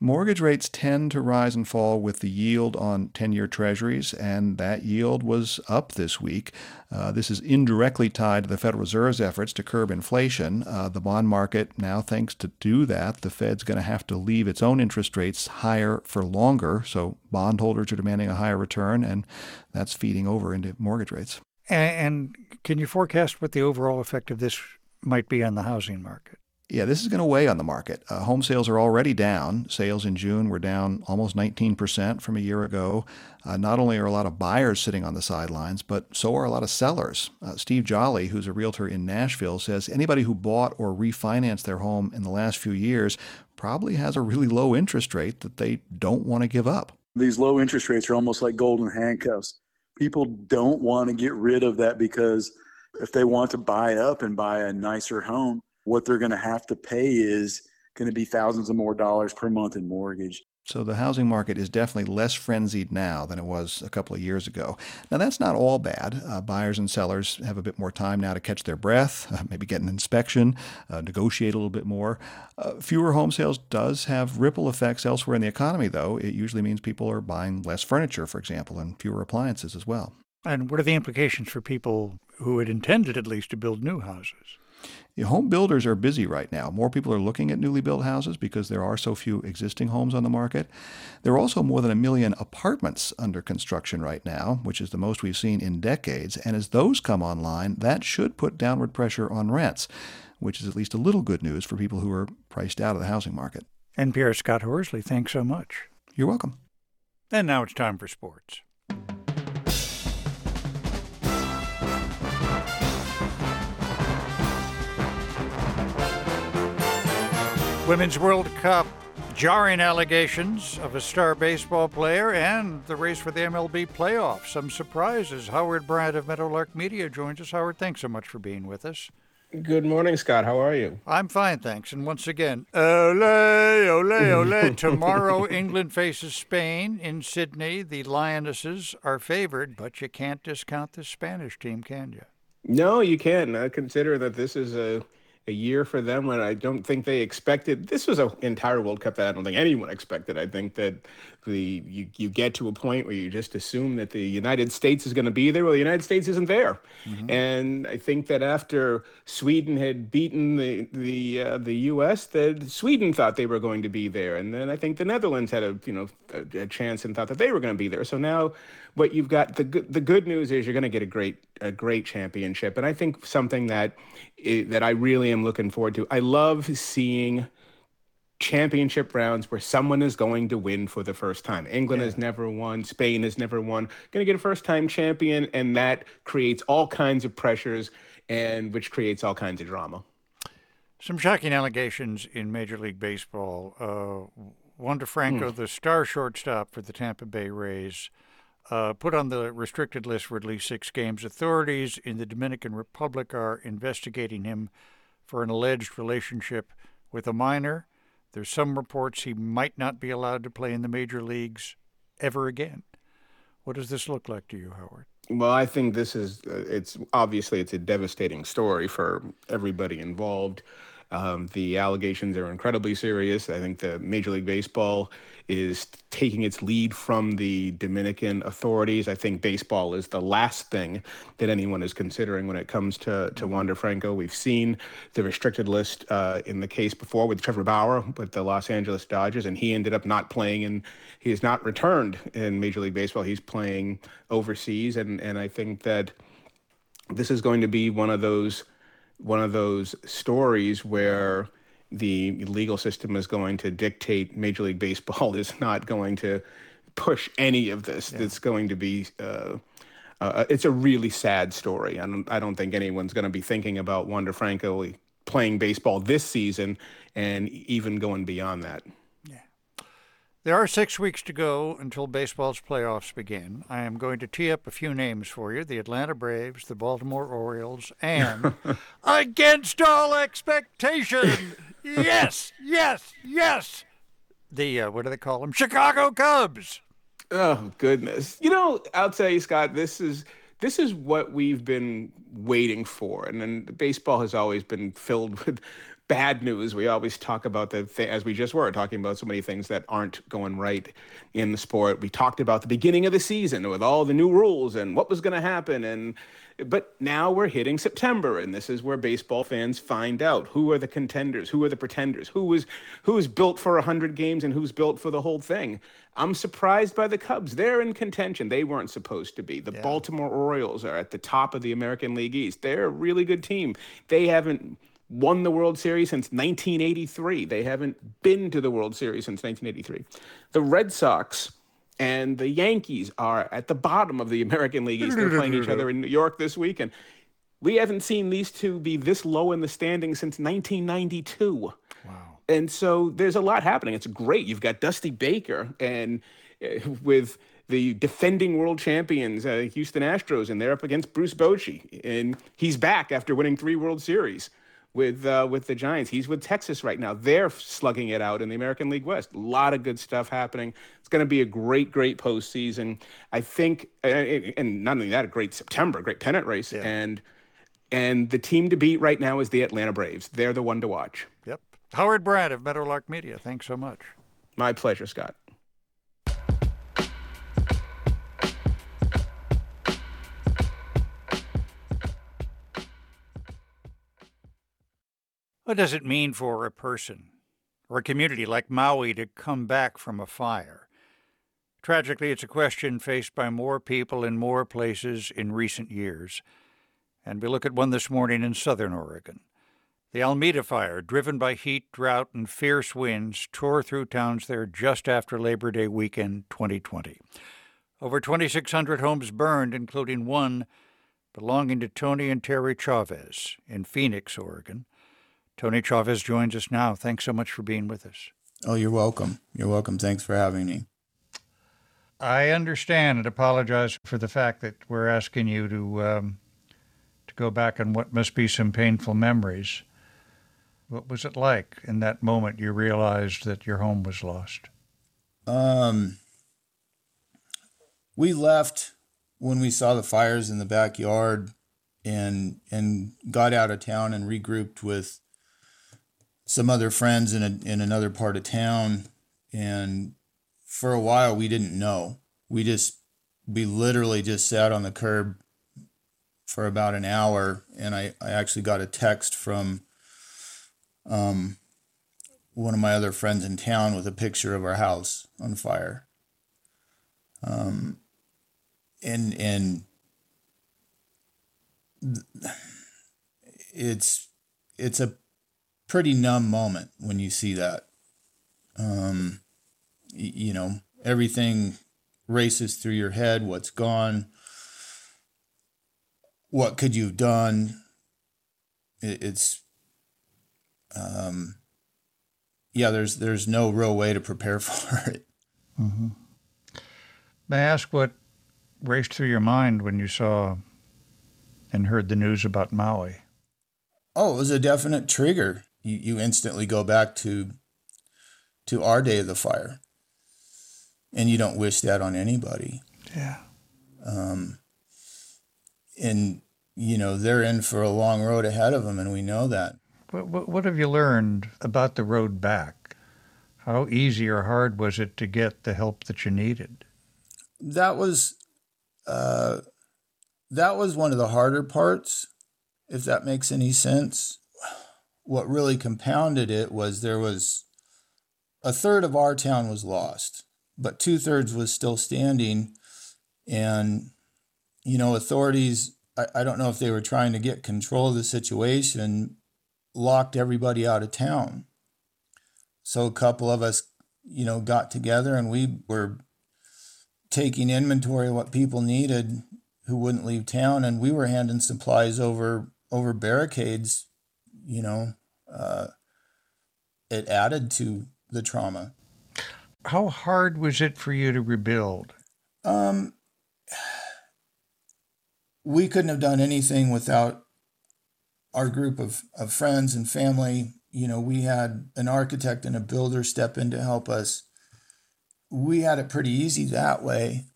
Mortgage rates tend to rise and fall with the yield on 10 year treasuries, and that yield was up this week. Uh, this is indirectly tied to the Federal Reserve's efforts to curb inflation. Uh, the bond market now thinks to do that, the Fed's going to have to leave its own interest rates higher for longer. So bondholders are demanding a higher return, and that's feeding over into mortgage rates. And can you forecast what the overall effect of this might be on the housing market? Yeah, this is going to weigh on the market. Uh, home sales are already down. Sales in June were down almost 19% from a year ago. Uh, not only are a lot of buyers sitting on the sidelines, but so are a lot of sellers. Uh, Steve Jolly, who's a realtor in Nashville, says anybody who bought or refinanced their home in the last few years probably has a really low interest rate that they don't want to give up. These low interest rates are almost like golden handcuffs. People don't want to get rid of that because if they want to buy up and buy a nicer home, what they're going to have to pay is going to be thousands of more dollars per month in mortgage. So the housing market is definitely less frenzied now than it was a couple of years ago. Now, that's not all bad. Uh, buyers and sellers have a bit more time now to catch their breath, uh, maybe get an inspection, uh, negotiate a little bit more. Uh, fewer home sales does have ripple effects elsewhere in the economy, though. It usually means people are buying less furniture, for example, and fewer appliances as well. And what are the implications for people who had intended at least to build new houses? Home builders are busy right now. More people are looking at newly built houses because there are so few existing homes on the market. There are also more than a million apartments under construction right now, which is the most we've seen in decades. And as those come online, that should put downward pressure on rents, which is at least a little good news for people who are priced out of the housing market. NPR Scott Horsley, thanks so much. You're welcome. And now it's time for sports. Women's World Cup, jarring allegations of a star baseball player, and the race for the MLB playoffs. Some surprises. Howard Bryant of Meadowlark Media joins us. Howard, thanks so much for being with us. Good morning, Scott. How are you? I'm fine, thanks. And once again, ole, ole, ole. Tomorrow, England faces Spain in Sydney. The Lionesses are favored, but you can't discount the Spanish team, can you? No, you can't. I consider that this is a a year for them when I don't think they expected. This was an entire World Cup that I don't think anyone expected. I think that the you, you get to a point where you just assume that the United States is going to be there. Well, the United States isn't there, mm-hmm. and I think that after Sweden had beaten the the uh, the U.S., that Sweden thought they were going to be there, and then I think the Netherlands had a you know a, a chance and thought that they were going to be there. So now, what you've got the good the good news is you're going to get a great a great championship, and I think something that that I really am looking forward to. I love seeing championship rounds where someone is going to win for the first time. England yeah. has never won, Spain has never won. Going to get a first time champion and that creates all kinds of pressures and which creates all kinds of drama. Some shocking allegations in Major League Baseball. Uh, Wander Franco, mm. the star shortstop for the Tampa Bay Rays, uh, put on the restricted list for at least six games. Authorities in the Dominican Republic are investigating him for an alleged relationship with a minor. There's some reports he might not be allowed to play in the major leagues ever again. What does this look like to you, Howard? Well, I think this is uh, it's obviously it's a devastating story for everybody involved. Um, the allegations are incredibly serious. I think the Major League Baseball is taking its lead from the Dominican authorities. I think baseball is the last thing that anyone is considering when it comes to, to Wander Franco. We've seen the restricted list uh, in the case before with Trevor Bauer with the Los Angeles Dodgers, and he ended up not playing and he has not returned in Major League Baseball. He's playing overseas, and, and I think that this is going to be one of those one of those stories where the legal system is going to dictate Major League Baseball is not going to push any of this. Yeah. It's going to be. Uh, uh, it's a really sad story. I don't, I don't think anyone's going to be thinking about Wander Franco playing baseball this season and even going beyond that. There are six weeks to go until baseball's playoffs begin. I am going to tee up a few names for you the Atlanta Braves, the Baltimore Orioles, and against all expectation, yes, yes, yes, the, uh, what do they call them? Chicago Cubs. Oh, goodness. You know, I'll tell you, Scott, this is. This is what we've been waiting for, and then baseball has always been filled with bad news. We always talk about the th- as we just were talking about so many things that aren't going right in the sport. We talked about the beginning of the season with all the new rules and what was going to happen and but now we're hitting September and this is where baseball fans find out who are the contenders, who are the pretenders, who is who is built for 100 games and who's built for the whole thing. I'm surprised by the Cubs. They're in contention. They weren't supposed to be. The yeah. Baltimore Orioles are at the top of the American League East. They're a really good team. They haven't won the World Series since 1983. They haven't been to the World Series since 1983. The Red Sox and the Yankees are at the bottom of the American League East. They're playing each other in New York this week, and we haven't seen these two be this low in the standings since 1992. Wow. And so there's a lot happening. It's great. You've got Dusty Baker and uh, with the defending world champions, uh, Houston Astros, and they're up against Bruce Bochy. And he's back after winning three World Series with uh, with the Giants. He's with Texas right now. They're slugging it out in the American League West. A lot of good stuff happening. It's going to be a great, great postseason. I think, and not only that, a great September, great pennant race, yeah. and and the team to beat right now is the Atlanta Braves. They're the one to watch. Yep. Howard Bryant of Meadowlark Media. Thanks so much. My pleasure, Scott. What does it mean for a person or a community like Maui to come back from a fire? Tragically, it's a question faced by more people in more places in recent years. And we look at one this morning in southern Oregon. The Almeda fire, driven by heat, drought, and fierce winds, tore through towns there just after Labor Day weekend 2020. Over 2,600 homes burned, including one belonging to Tony and Terry Chavez in Phoenix, Oregon. Tony Chavez joins us now. Thanks so much for being with us. Oh, you're welcome. You're welcome. Thanks for having me. I understand and apologize for the fact that we're asking you to um, to go back on what must be some painful memories. What was it like in that moment you realized that your home was lost? Um, we left when we saw the fires in the backyard and and got out of town and regrouped with some other friends in a, in another part of town and for a while we didn't know. We just we literally just sat on the curb for about an hour and i, I actually got a text from um, one of my other friends in town with a picture of our house on fire. Um, and and it's it's a pretty numb moment when you see that. Um, you know, everything races through your head. What's gone? What could you've done? It, it's, um, yeah. There's there's no real way to prepare for it. Mm-hmm. May I ask what raced through your mind when you saw and heard the news about Maui? Oh, it was a definite trigger you, you instantly go back to to our day of the fire. And you don't wish that on anybody. Yeah. Um and you know they're in for a long road ahead of them and we know that. What, what, what have you learned about the road back? How easy or hard was it to get the help that you needed? That was uh that was one of the harder parts if that makes any sense what really compounded it was there was a third of our town was lost, but two thirds was still standing. And, you know, authorities, I, I don't know if they were trying to get control of the situation, locked everybody out of town. So a couple of us, you know, got together and we were taking inventory of what people needed who wouldn't leave town and we were handing supplies over over barricades you know uh, it added to the trauma. How hard was it for you to rebuild? Um, we couldn't have done anything without our group of, of friends and family. You know, we had an architect and a builder step in to help us. We had it pretty easy that way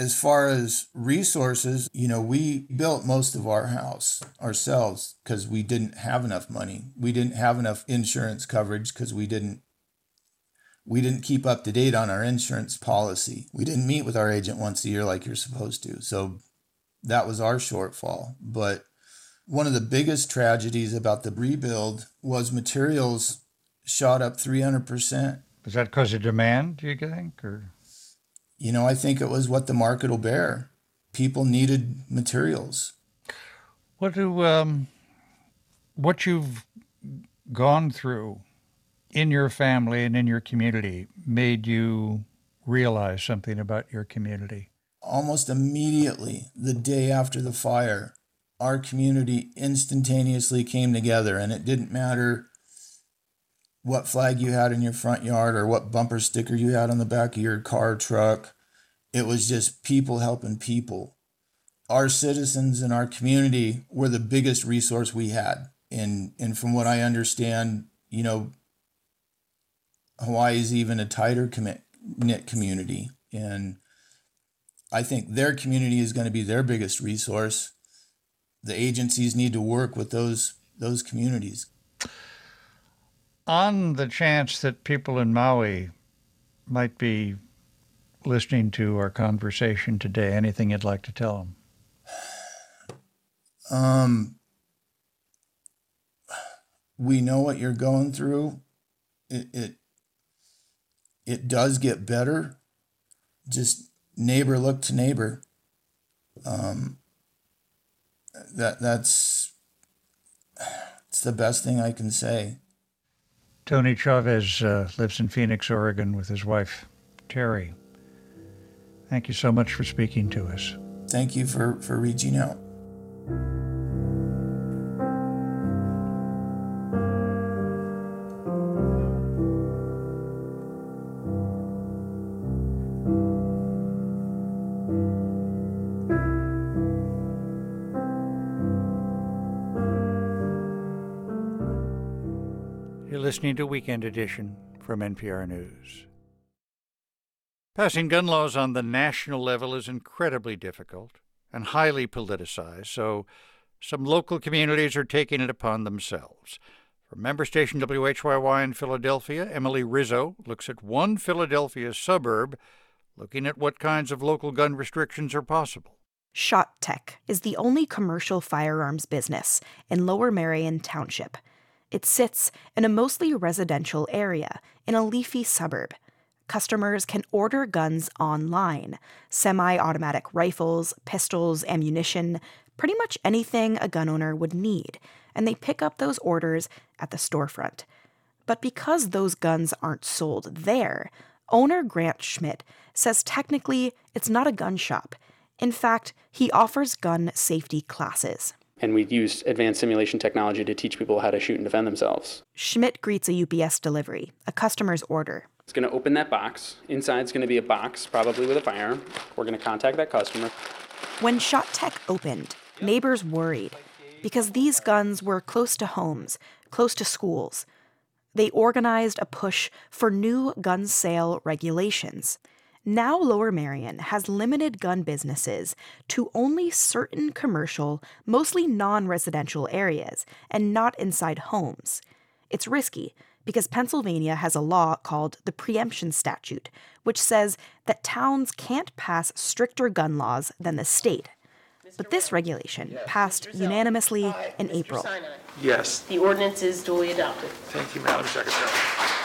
as far as resources, you know, we built most of our house ourselves because we didn't have enough money. We didn't have enough insurance coverage because we didn't we didn't keep up to date on our insurance policy. We didn't meet with our agent once a year like you're supposed to. So that was our shortfall. But one of the biggest tragedies about the rebuild was materials shot up 300%. Was that because of demand, do you think? Or you know, I think it was what the market will bear. People needed materials. What do um, what you've gone through in your family and in your community made you realize something about your community? Almost immediately, the day after the fire, our community instantaneously came together, and it didn't matter what flag you had in your front yard or what bumper sticker you had on the back of your car truck. It was just people helping people. Our citizens in our community were the biggest resource we had. and and from what I understand, you know, Hawaii is even a tighter commit, knit community, and I think their community is going to be their biggest resource. The agencies need to work with those those communities. On the chance that people in Maui might be listening to our conversation today, anything you'd like to tell them? Um, we know what you're going through. It it it does get better. Just neighbor look to neighbor. Um, that that's it's the best thing I can say. Tony Chavez uh, lives in Phoenix, Oregon, with his wife Terry. Thank you so much for speaking to us. Thank you for for reaching out. Listening to Weekend Edition from NPR News. Passing gun laws on the national level is incredibly difficult and highly politicized, so some local communities are taking it upon themselves. From member station WHYY in Philadelphia, Emily Rizzo looks at one Philadelphia suburb, looking at what kinds of local gun restrictions are possible. Shot Tech is the only commercial firearms business in Lower Merion Township. It sits in a mostly residential area in a leafy suburb. Customers can order guns online semi automatic rifles, pistols, ammunition, pretty much anything a gun owner would need, and they pick up those orders at the storefront. But because those guns aren't sold there, owner Grant Schmidt says technically it's not a gun shop. In fact, he offers gun safety classes and we used advanced simulation technology to teach people how to shoot and defend themselves. Schmidt greets a UPS delivery, a customer's order. It's going to open that box. Inside's going to be a box, probably with a firearm. We're going to contact that customer. When Shot Tech opened, neighbors worried because these guns were close to homes, close to schools. They organized a push for new gun sale regulations. Now, Lower Merion has limited gun businesses to only certain commercial, mostly non residential areas and not inside homes. It's risky because Pennsylvania has a law called the Preemption Statute, which says that towns can't pass stricter gun laws than the state. But this regulation passed unanimously in April. Yes. The ordinance is duly adopted. Thank you, Madam Secretary.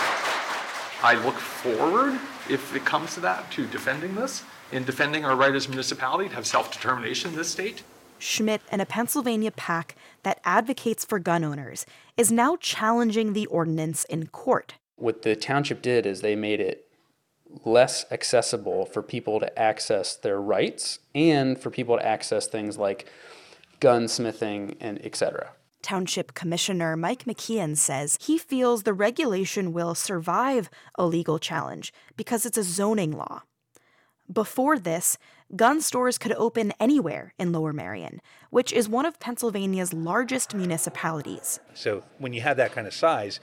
I look forward if it comes to that, to defending this, in defending our right as a municipality to have self-determination in this state. Schmidt and a Pennsylvania PAC that advocates for gun owners is now challenging the ordinance in court. What the township did is they made it less accessible for people to access their rights and for people to access things like gunsmithing and etc. Township Commissioner Mike McKeon says he feels the regulation will survive a legal challenge because it's a zoning law. Before this, gun stores could open anywhere in Lower Merion, which is one of Pennsylvania's largest municipalities. So when you have that kind of size,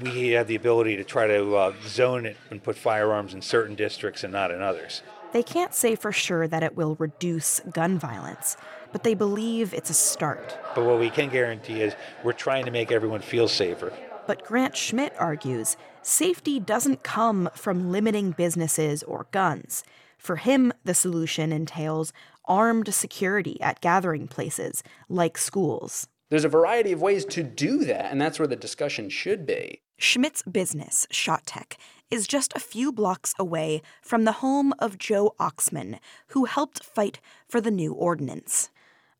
we have the ability to try to uh, zone it and put firearms in certain districts and not in others. They can't say for sure that it will reduce gun violence, but they believe it's a start. But what we can guarantee is we're trying to make everyone feel safer. But Grant Schmidt argues safety doesn't come from limiting businesses or guns. For him, the solution entails armed security at gathering places like schools. There's a variety of ways to do that, and that's where the discussion should be. Schmidt's business, Shot Tech, is just a few blocks away from the home of Joe Oxman, who helped fight for the new ordinance.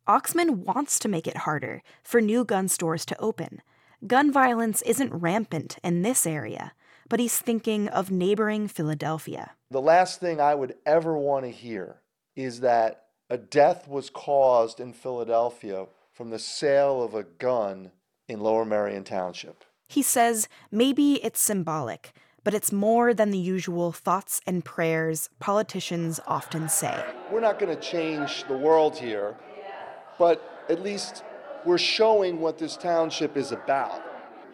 Oxman wants to make it harder for new gun stores to open. Gun violence isn't rampant in this area, but he's thinking of neighboring Philadelphia. The last thing I would ever want to hear is that a death was caused in Philadelphia from the sale of a gun in Lower Merion Township. He says maybe it's symbolic, but it's more than the usual thoughts and prayers politicians often say. We're not going to change the world here, but at least we're showing what this township is about.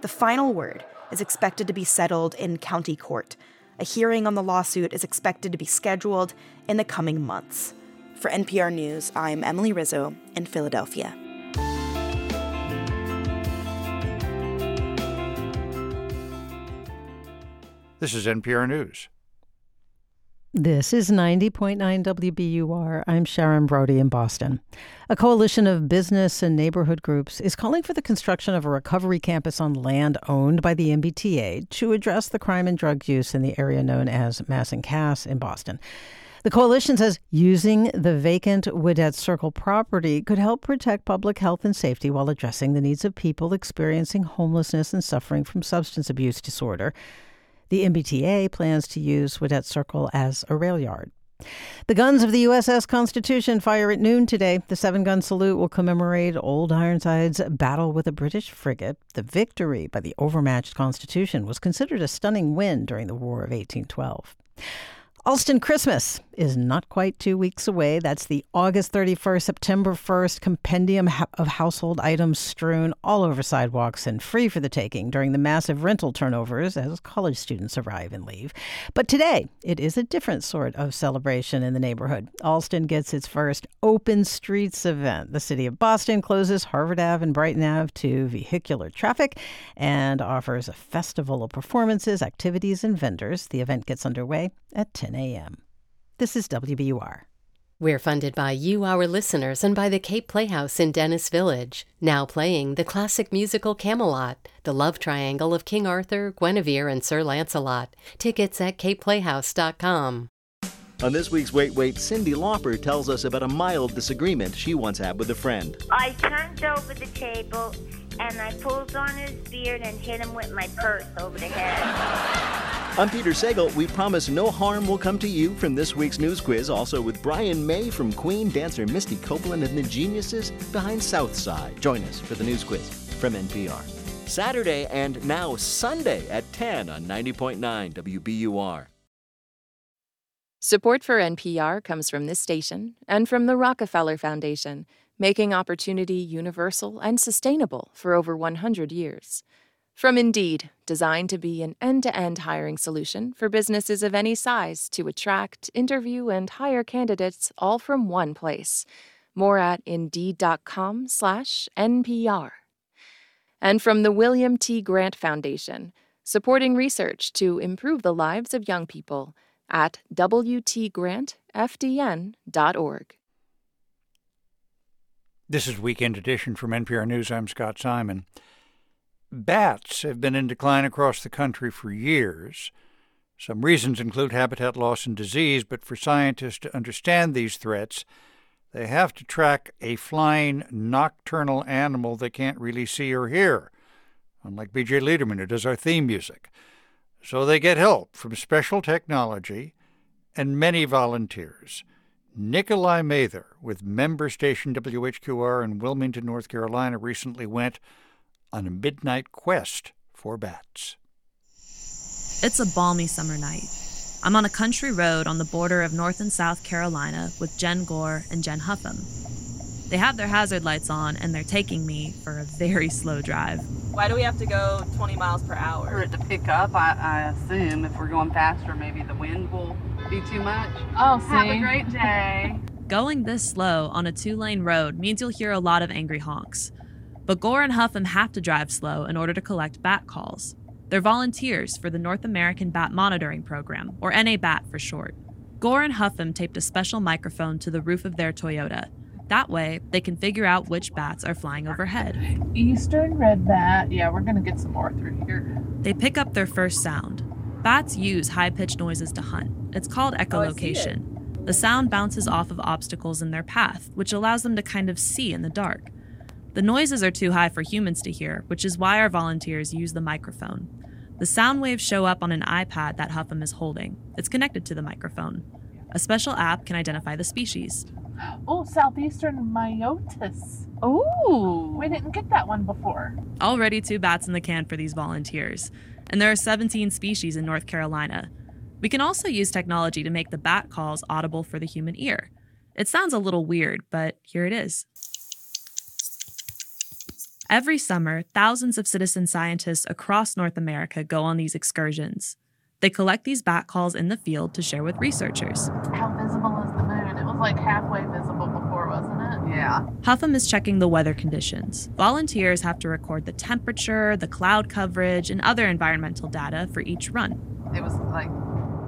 The final word is expected to be settled in county court. A hearing on the lawsuit is expected to be scheduled in the coming months. For NPR News, I'm Emily Rizzo in Philadelphia. This is NPR News. This is 90.9 WBUR. I'm Sharon Brody in Boston. A coalition of business and neighborhood groups is calling for the construction of a recovery campus on land owned by the MBTA to address the crime and drug use in the area known as Mass and Cass in Boston. The coalition says using the vacant Widett Circle property could help protect public health and safety while addressing the needs of people experiencing homelessness and suffering from substance abuse disorder. The MBTA plans to use Widett Circle as a rail yard. The guns of the USS Constitution fire at noon today. The seven gun salute will commemorate Old Ironside's battle with a British frigate. The victory by the overmatched Constitution was considered a stunning win during the War of 1812. Allston Christmas is not quite two weeks away. That's the August 31st, September 1st compendium of household items strewn all over sidewalks and free for the taking during the massive rental turnovers as college students arrive and leave. But today, it is a different sort of celebration in the neighborhood. Allston gets its first Open Streets event. The city of Boston closes Harvard Ave and Brighton Ave to vehicular traffic and offers a festival of performances, activities, and vendors. The event gets underway at 10 a.m. This is WBUR. We're funded by you, our listeners, and by the Cape Playhouse in Dennis Village, now playing the classic musical Camelot, the love triangle of King Arthur, Guinevere, and Sir Lancelot. Tickets at capeplayhouse.com. On this week's Wait Wait, Cyndi Lauper tells us about a mild disagreement she once had with a friend. I turned over the table and I pulled on his beard and hit him with my purse over the head. I'm Peter Sagal. We promise no harm will come to you from this week's news quiz. Also with Brian May from Queen, dancer Misty Copeland, and the geniuses behind Southside. Join us for the news quiz from NPR. Saturday and now Sunday at 10 on 90.9 WBUR. Support for NPR comes from this station and from the Rockefeller Foundation, making opportunity universal and sustainable for over 100 years. From Indeed, designed to be an end to end hiring solution for businesses of any size to attract, interview, and hire candidates all from one place. More at Indeed.com/slash NPR. And from the William T. Grant Foundation, supporting research to improve the lives of young people at WTGrantFDN.org. This is Weekend Edition from NPR News. I'm Scott Simon. Bats have been in decline across the country for years. Some reasons include habitat loss and disease, but for scientists to understand these threats, they have to track a flying nocturnal animal they can't really see or hear, unlike BJ Leiderman, who does our theme music. So they get help from special technology and many volunteers. Nikolai Mather with member station WHQR in Wilmington, North Carolina, recently went on a midnight quest for bats. It's a balmy summer night. I'm on a country road on the border of North and South Carolina with Jen Gore and Jen Huffam. They have their hazard lights on and they're taking me for a very slow drive. Why do we have to go 20 miles per hour? For it to pick up, I, I assume if we're going faster, maybe the wind will be too much. Oh, see. Have a great day. Going this slow on a two lane road means you'll hear a lot of angry honks. But Gore and Huffam have to drive slow in order to collect bat calls. They're volunteers for the North American Bat Monitoring Program, or NABAT for short. Gore and Huffam taped a special microphone to the roof of their Toyota. That way, they can figure out which bats are flying overhead. Eastern red bat. Yeah, we're going to get some more through here. They pick up their first sound. Bats use high pitched noises to hunt. It's called oh, echolocation. Oh, the sound bounces off of obstacles in their path, which allows them to kind of see in the dark. The noises are too high for humans to hear, which is why our volunteers use the microphone. The sound waves show up on an iPad that Huffam is holding. It's connected to the microphone. A special app can identify the species. Oh, southeastern myotis. Oh, we didn't get that one before. Already two bats in the can for these volunteers, and there are 17 species in North Carolina. We can also use technology to make the bat calls audible for the human ear. It sounds a little weird, but here it is. Every summer, thousands of citizen scientists across North America go on these excursions. They collect these bat calls in the field to share with researchers. How visible is the moon? It was like halfway visible? Yeah. Huffam is checking the weather conditions. Volunteers have to record the temperature, the cloud coverage, and other environmental data for each run. It was like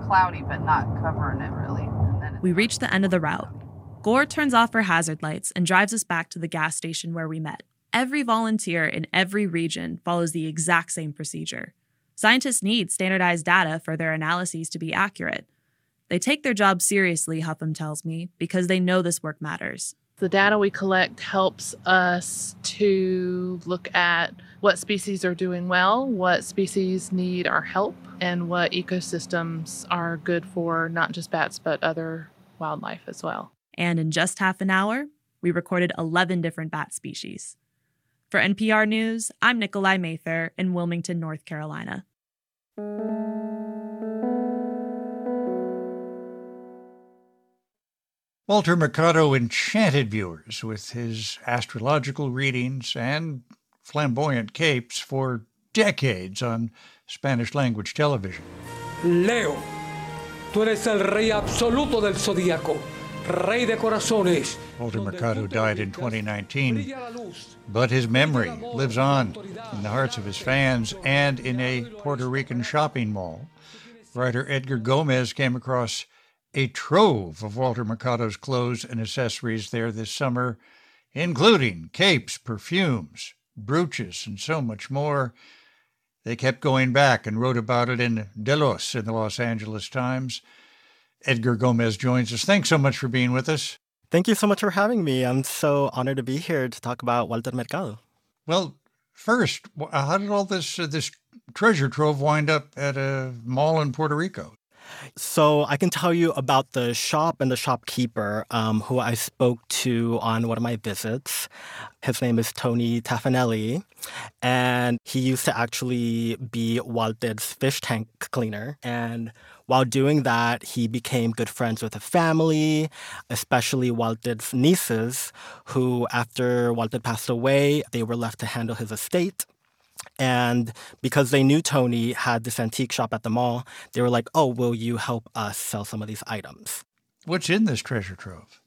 cloudy, but not covering it really. It We reach the end of the route. Gore turns off her hazard lights and drives us back to the gas station where we met. Every volunteer in every region follows the exact same procedure. Scientists need standardized data for their analyses to be accurate. They take their job seriously, Huffam tells me, because they know this work matters. The data we collect helps us to look at what species are doing well, what species need our help, and what ecosystems are good for not just bats but other wildlife as well. And in just half an hour, we recorded 11 different bat species. For NPR News, I'm Nikolai Mather in Wilmington, North Carolina. Walter Mercado enchanted viewers with his astrological readings and flamboyant capes for decades on Spanish language television. Leo, tú eres el rey absoluto del zodíaco. Rey de Corazones. Walter Mercado died in 2019, but his memory lives on in the hearts of his fans and in a Puerto Rican shopping mall. Writer Edgar Gomez came across a trove of Walter Mercado's clothes and accessories there this summer, including capes, perfumes, brooches, and so much more. They kept going back and wrote about it in De Los in the Los Angeles Times. Edgar Gomez joins us. Thanks so much for being with us. Thank you so much for having me. I'm so honored to be here to talk about Walter Mercado. Well, first, how did all this uh, this treasure trove wind up at a mall in Puerto Rico? So I can tell you about the shop and the shopkeeper um, who I spoke to on one of my visits. His name is Tony Taffanelli, and he used to actually be Walter's fish tank cleaner. And while doing that, he became good friends with the family, especially Walter's nieces, who, after Walter passed away, they were left to handle his estate. And because they knew Tony had this antique shop at the mall, they were like, oh, will you help us sell some of these items? What's in this treasure trove?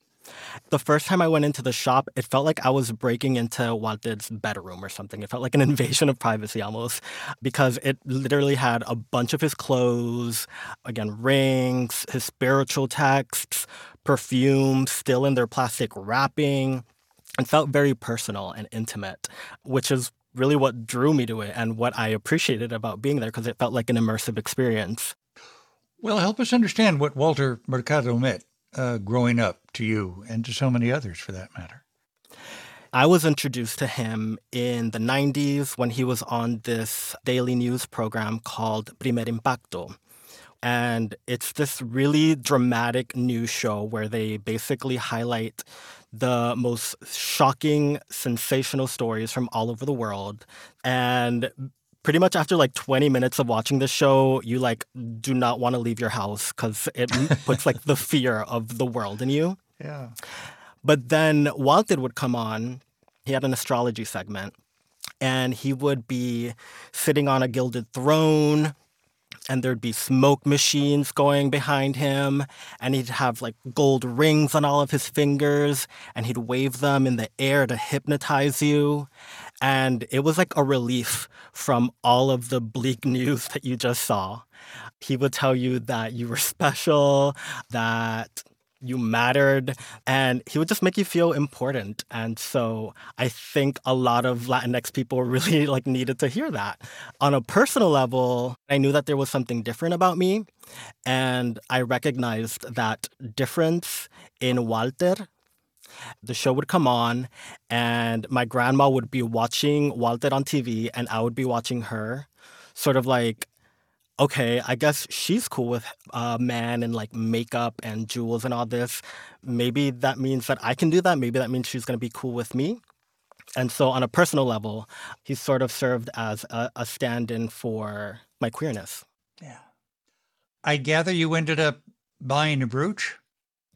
The first time I went into the shop, it felt like I was breaking into Walter's bedroom or something. It felt like an invasion of privacy almost because it literally had a bunch of his clothes, again, rings, his spiritual texts, perfumes still in their plastic wrapping. It felt very personal and intimate, which is really what drew me to it and what I appreciated about being there because it felt like an immersive experience. Well, help us understand what Walter Mercado meant uh, growing up to you and to so many others for that matter. I was introduced to him in the 90s when he was on this daily news program called Primer Impacto. And it's this really dramatic news show where they basically highlight the most shocking, sensational stories from all over the world. And pretty much after like 20 minutes of watching the show, you like do not want to leave your house because it puts like the fear of the world in you. Yeah. But then Walter would come on. He had an astrology segment, and he would be sitting on a gilded throne and there'd be smoke machines going behind him and he'd have like gold rings on all of his fingers and he'd wave them in the air to hypnotize you. And it was like a relief from all of the bleak news that you just saw. He would tell you that you were special that you mattered and he would just make you feel important. And so i think a lot of latinx people really like needed to hear that. On a personal level i knew that there was something different about me and i recognized that difference in walter. The show would come on and my grandma would be watching walter on tv and i would be watching her sort of like okay, I guess she's cool with a uh, man and like makeup and jewels and all this. Maybe that means that I can do that. Maybe that means she's going to be cool with me. And so, on a personal level, he sort of served as a, a stand in for my queerness. Yeah. I gather you ended up buying a brooch?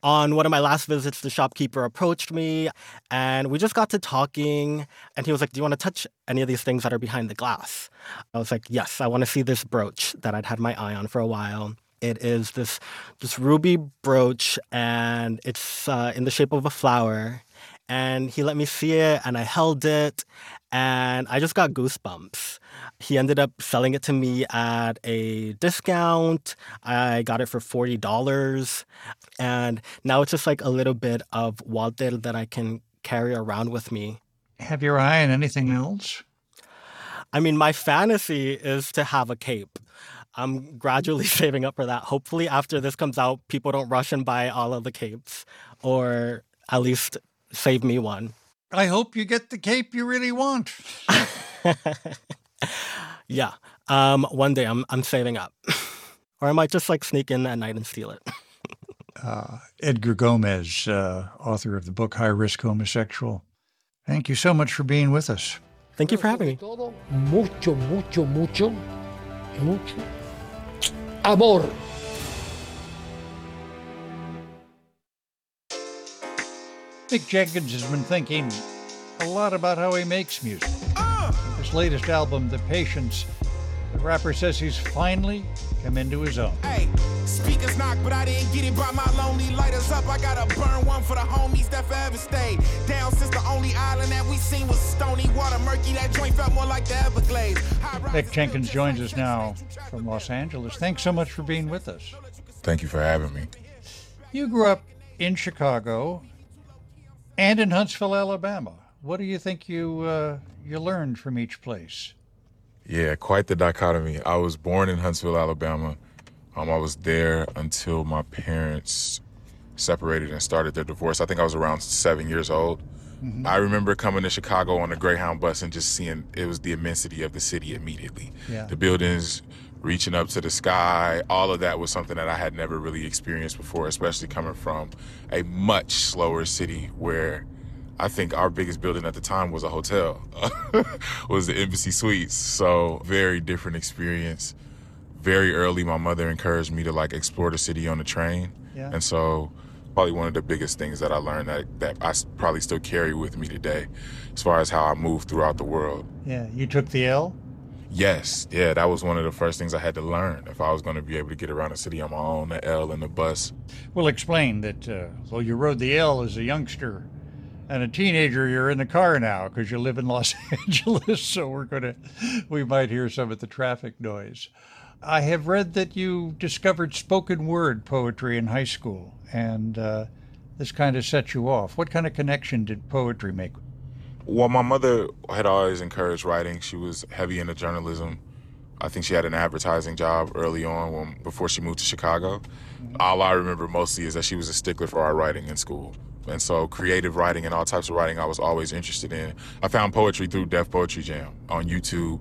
On one of my last visits, the shopkeeper approached me and we just got to talking. And he was like, Do you want to touch any of these things that are behind the glass? I was like, Yes, I want to see this brooch that I'd had my eye on for a while. It is this, this ruby brooch and it's uh, in the shape of a flower. And he let me see it and I held it and I just got goosebumps. He ended up selling it to me at a discount. I got it for $40. And now it's just like a little bit of Walter that I can carry around with me. Have your eye on anything else? I mean, my fantasy is to have a cape. I'm gradually saving up for that. Hopefully, after this comes out, people don't rush and buy all of the capes, or at least save me one. I hope you get the cape you really want. yeah. Um, one day I'm I'm saving up. or I might just like sneak in at night and steal it. uh, Edgar Gomez, uh, author of the book High Risk Homosexual. Thank you so much for being with us. Thank you for having me. Mucho, mucho, mucho, mucho amor. Mick Jenkins has been thinking a lot about how he makes music. With his latest album, The Patience, the rapper says he's finally come into his own. Hey, speakers knock, but I didn't get it by my lonely lighters up. I gotta burn one for the homies that forever stayed. Down since the only island that we seen was stony water, murky. That joint felt more like the Everglades. Mick Jenkins joins us now from Los Angeles. Thanks so much for being with us. Thank you for having me. You grew up in Chicago and in Huntsville, Alabama. What do you think you uh, you learned from each place? Yeah, quite the dichotomy. I was born in Huntsville, Alabama. Um, I was there until my parents separated and started their divorce. I think I was around seven years old. Mm-hmm. I remember coming to Chicago on a Greyhound bus and just seeing it was the immensity of the city immediately. Yeah. The buildings reaching up to the sky, all of that was something that I had never really experienced before, especially coming from a much slower city where I think our biggest building at the time was a hotel, was the Embassy Suites. So very different experience. Very early, my mother encouraged me to like explore the city on the train, yeah. and so probably one of the biggest things that I learned that that I probably still carry with me today, as far as how I move throughout the world. Yeah, you took the L. Yes, yeah, that was one of the first things I had to learn if I was going to be able to get around the city on my own. The L and the bus. Well, explain that. Uh, well, you rode the L as a youngster and a teenager, you're in the car now because you live in Los Angeles. So we're to, we might hear some of the traffic noise. I have read that you discovered spoken word poetry in high school, and uh, this kind of set you off. What kind of connection did poetry make? Well, my mother had always encouraged writing. She was heavy into journalism. I think she had an advertising job early on when, before she moved to Chicago. Mm-hmm. All I remember mostly is that she was a stickler for our writing in school. And so creative writing and all types of writing I was always interested in. I found poetry through Def Poetry Jam on YouTube.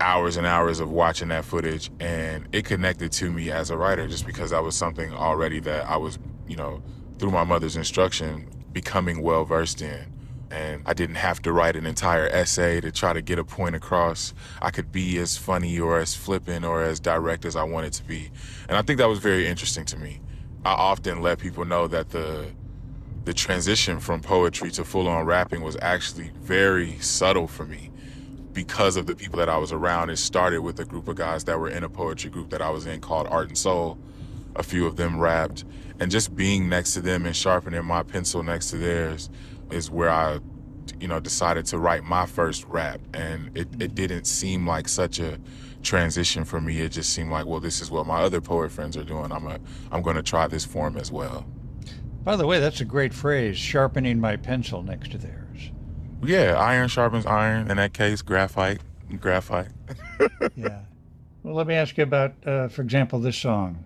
Hours and hours of watching that footage and it connected to me as a writer just because that was something already that I was, you know, through my mother's instruction becoming well versed in. And I didn't have to write an entire essay to try to get a point across. I could be as funny or as flippant or as direct as I wanted to be. And I think that was very interesting to me. I often let people know that the the transition from poetry to full on rapping was actually very subtle for me because of the people that I was around. It started with a group of guys that were in a poetry group that I was in called Art and Soul. A few of them rapped. And just being next to them and sharpening my pencil next to theirs is where I, you know, decided to write my first rap. And it, it didn't seem like such a transition for me. It just seemed like, well, this is what my other poet friends are doing. I'm a, I'm going to try this form as well. By the way, that's a great phrase, sharpening my pencil next to theirs. Yeah, iron sharpens iron. In that case, graphite, graphite. yeah. Well, let me ask you about, uh, for example, this song,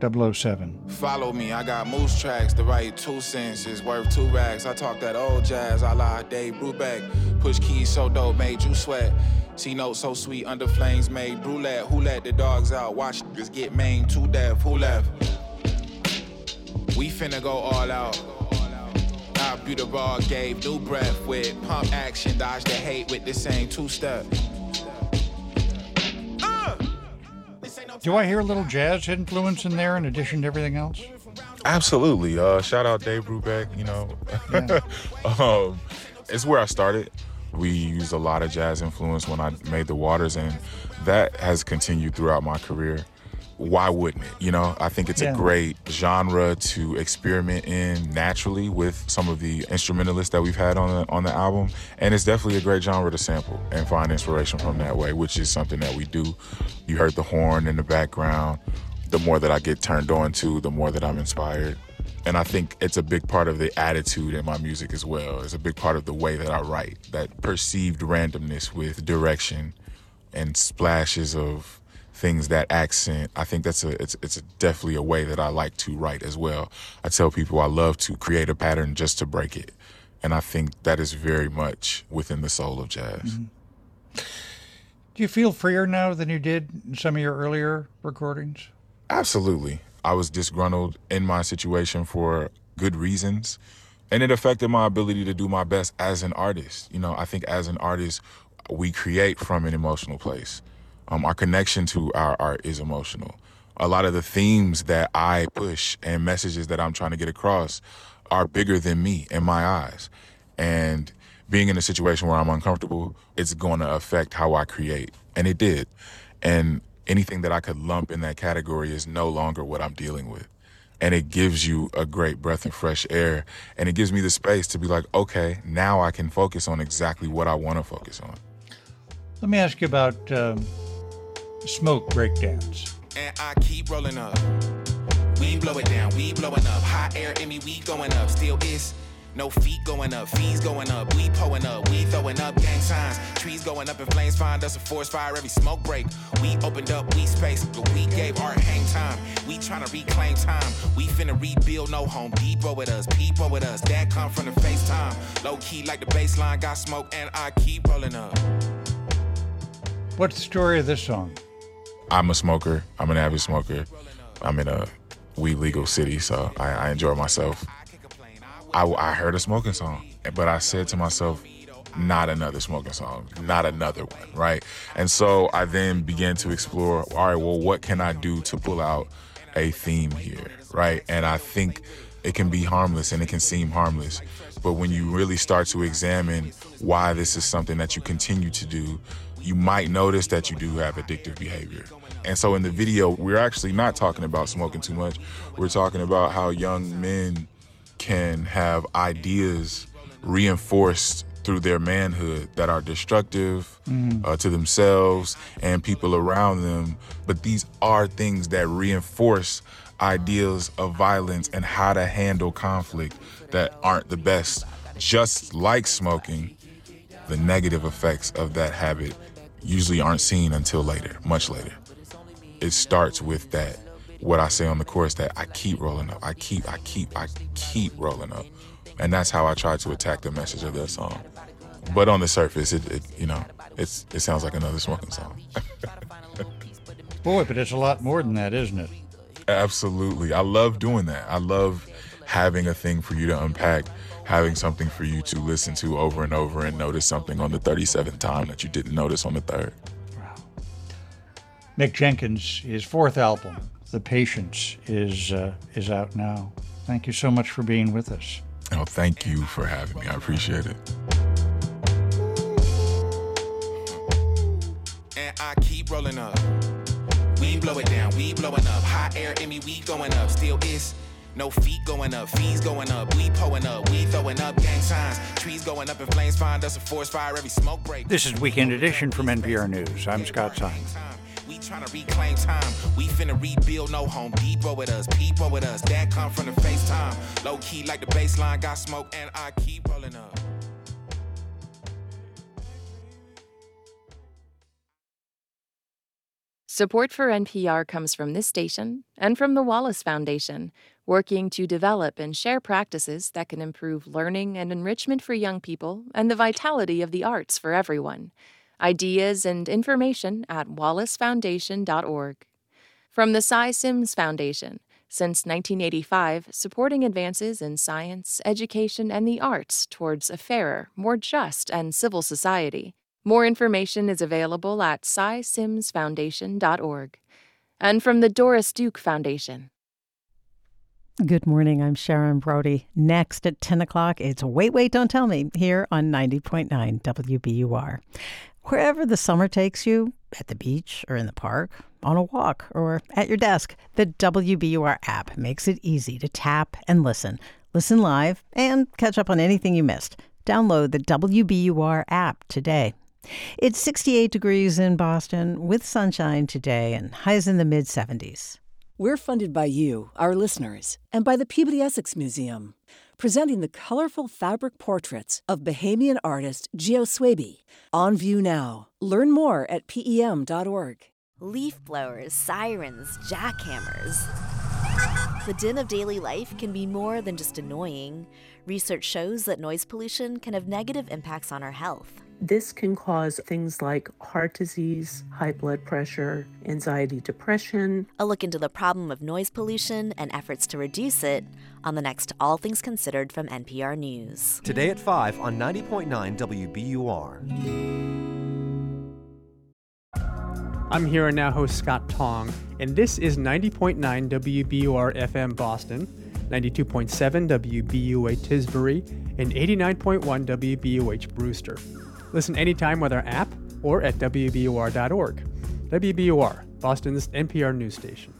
007. Follow me, I got moose tracks to write two sentences worth two racks. I talk that old jazz, I lie Dave Brubeck. Push keys so dope, made you sweat. See notes so sweet under flames, made brulette. Who let the dogs out? Watch this get maimed to death. Who left? We finna go all out. Beauty bar gave new breath with pump action, dodge the hate with the same two step. Do I hear a little jazz influence in there in addition to everything else? Absolutely. Uh, shout out Dave Brubeck. You know, um, it's where I started. We used a lot of jazz influence when I made the Waters, and that has continued throughout my career. Why wouldn't it? You know, I think it's Yeah. a great genre to experiment in naturally with some of the instrumentalists that we've had on the on the album, and it's definitely a great genre to sample and find inspiration from that way, which is something that we do. You heard the horn in the background. The more that I get turned on to, the more that I'm inspired. And I think it's a big part of the attitude in my music as well. It's a big part of the way that I write. That perceived randomness with direction and splashes of things that accent. I think that's a it's it's definitely a way that I like to write as well. I tell people I love to create a pattern just to break it. And I think that is very much within the soul of jazz. Mm-hmm. Do you feel freer now than you did in some of your earlier recordings? Absolutely. I was disgruntled in my situation for good reasons. And it affected my ability to do my best as an artist. You know, I think as an artist, we create from an emotional place. Um, our connection to our art is emotional. A lot of the themes that I push and messages that I'm trying to get across are bigger than me in my eyes. And being in a situation where I'm uncomfortable, it's going to affect how I create. And it did. And anything that I could lump in that category is no longer what I'm dealing with. And it gives you a great breath of fresh air. And it gives me the space to be like, okay, now I can focus on exactly what I want to focus on. Let me ask you about um, smoke breakdowns. and I keep rolling up. We blow it down, we blowing up. Hot air in me, we going up. Still is no feet going up, fees going up. We pulling up, we throwing up gang signs. Trees going up in flames, find us a forest fire every smoke break. We opened up, we space, but we gave art hang time. We trying to reclaim time. We finna rebuild no home Depot with us, people with us. That come from the FaceTime. Low key like the baseline, got smoke, and I keep rolling up. What's the story of this song? I'm a smoker. I'm an avid smoker. I'm in a weed legal city, so I, I enjoy myself. I, I heard a smoking song, but I said to myself, not another smoking song, not another one, right? And so I then began to explore, all right, well, what can I do to pull out a theme here, right? And I think it can be harmless and it can seem harmless. But when you really start to examine why this is something that you continue to do, you might notice that you do have addictive behavior. And so in the video, we're actually not talking about smoking too much. We're talking about how young men can have ideas reinforced through their manhood that are destructive Mhm. uh, to themselves and people around them. But these are things that reinforce ideas of violence and how to handle conflict that aren't the best. Just like smoking, the negative effects of that habit usually aren't seen until later, much later. It starts with that what I say on the chorus that I keep rolling up. I keep, I keep, I keep rolling up. And that's how I try to attack the message of that song. But on the surface, it, it you know, it's it sounds like another smoking song. Boy, but it's a lot more than that, isn't it? Absolutely. I love doing that. I love having a thing for you to unpack, having something for you to listen to over and over and notice something on the 37th time that you didn't notice on the third. Mick Jenkins, his fourth album, The Patience, is uh, is out now. Thank you so much for being with us. Oh, thank you for having me. I appreciate it. and I keep rolling up. We blow it down, we blowing up. Hot air in me, we going up. Still is no feet going up, fees going up. We pulling up, we throwing up gang signs. Trees going up in flames, find us a forest fire every smoke break. This is Weekend Edition from NPR News. I'm Scott Simon. We trying to reclaim time. We finna rebuild no home Depot with us, people with us. That come from the FaceTime. Low key like the baseline, got smoke, and I keep rolling up. Support for NPR comes from this station and from the Wallace Foundation, working to develop and share practices that can improve learning and enrichment for young people and the vitality of the arts for everyone. Ideas and information at wallacefoundation.org. From the Sy Syms Foundation, since 1985, supporting advances in science, education, and the arts towards a fairer, more just, and civil society. More information is available at sysymsfoundation.org. and from the Doris Duke Foundation. Good morning. I'm Sharon Brody. Next at 10 o'clock, it's Wait, Wait, Don't Tell Me here on 90.9 WBUR. Wherever the summer takes you, at the beach or in the park, on a walk, or at your desk, the WBUR app makes it easy to tap and listen. Listen live and catch up on anything you missed. Download the WBUR app today. It's 68 degrees in Boston with sunshine today and highs in the mid 70s. We're funded by you, our listeners, and by the Peabody Essex Museum, presenting the colorful fabric portraits of Bahamian artist Geo Swaby. On view now. Learn more at pem.org. Leaf blowers, sirens, jackhammers. The din of daily life can be more than just annoying. Research shows that noise pollution can have negative impacts on our health. This can cause things like heart disease, high blood pressure, anxiety, depression. A look into the problem of noise pollution and efforts to reduce it on the next All Things Considered from NPR News. Today at 5 on 90.9 WBUR. I'm here and now host Scott Tong, and this is 90.9 WBUR FM Boston, 92.7 WBUA Tisbury, and 89.1 WBUH Brewster. Listen anytime with our app or at WBUR.org. WBUR, Boston's NPR news station.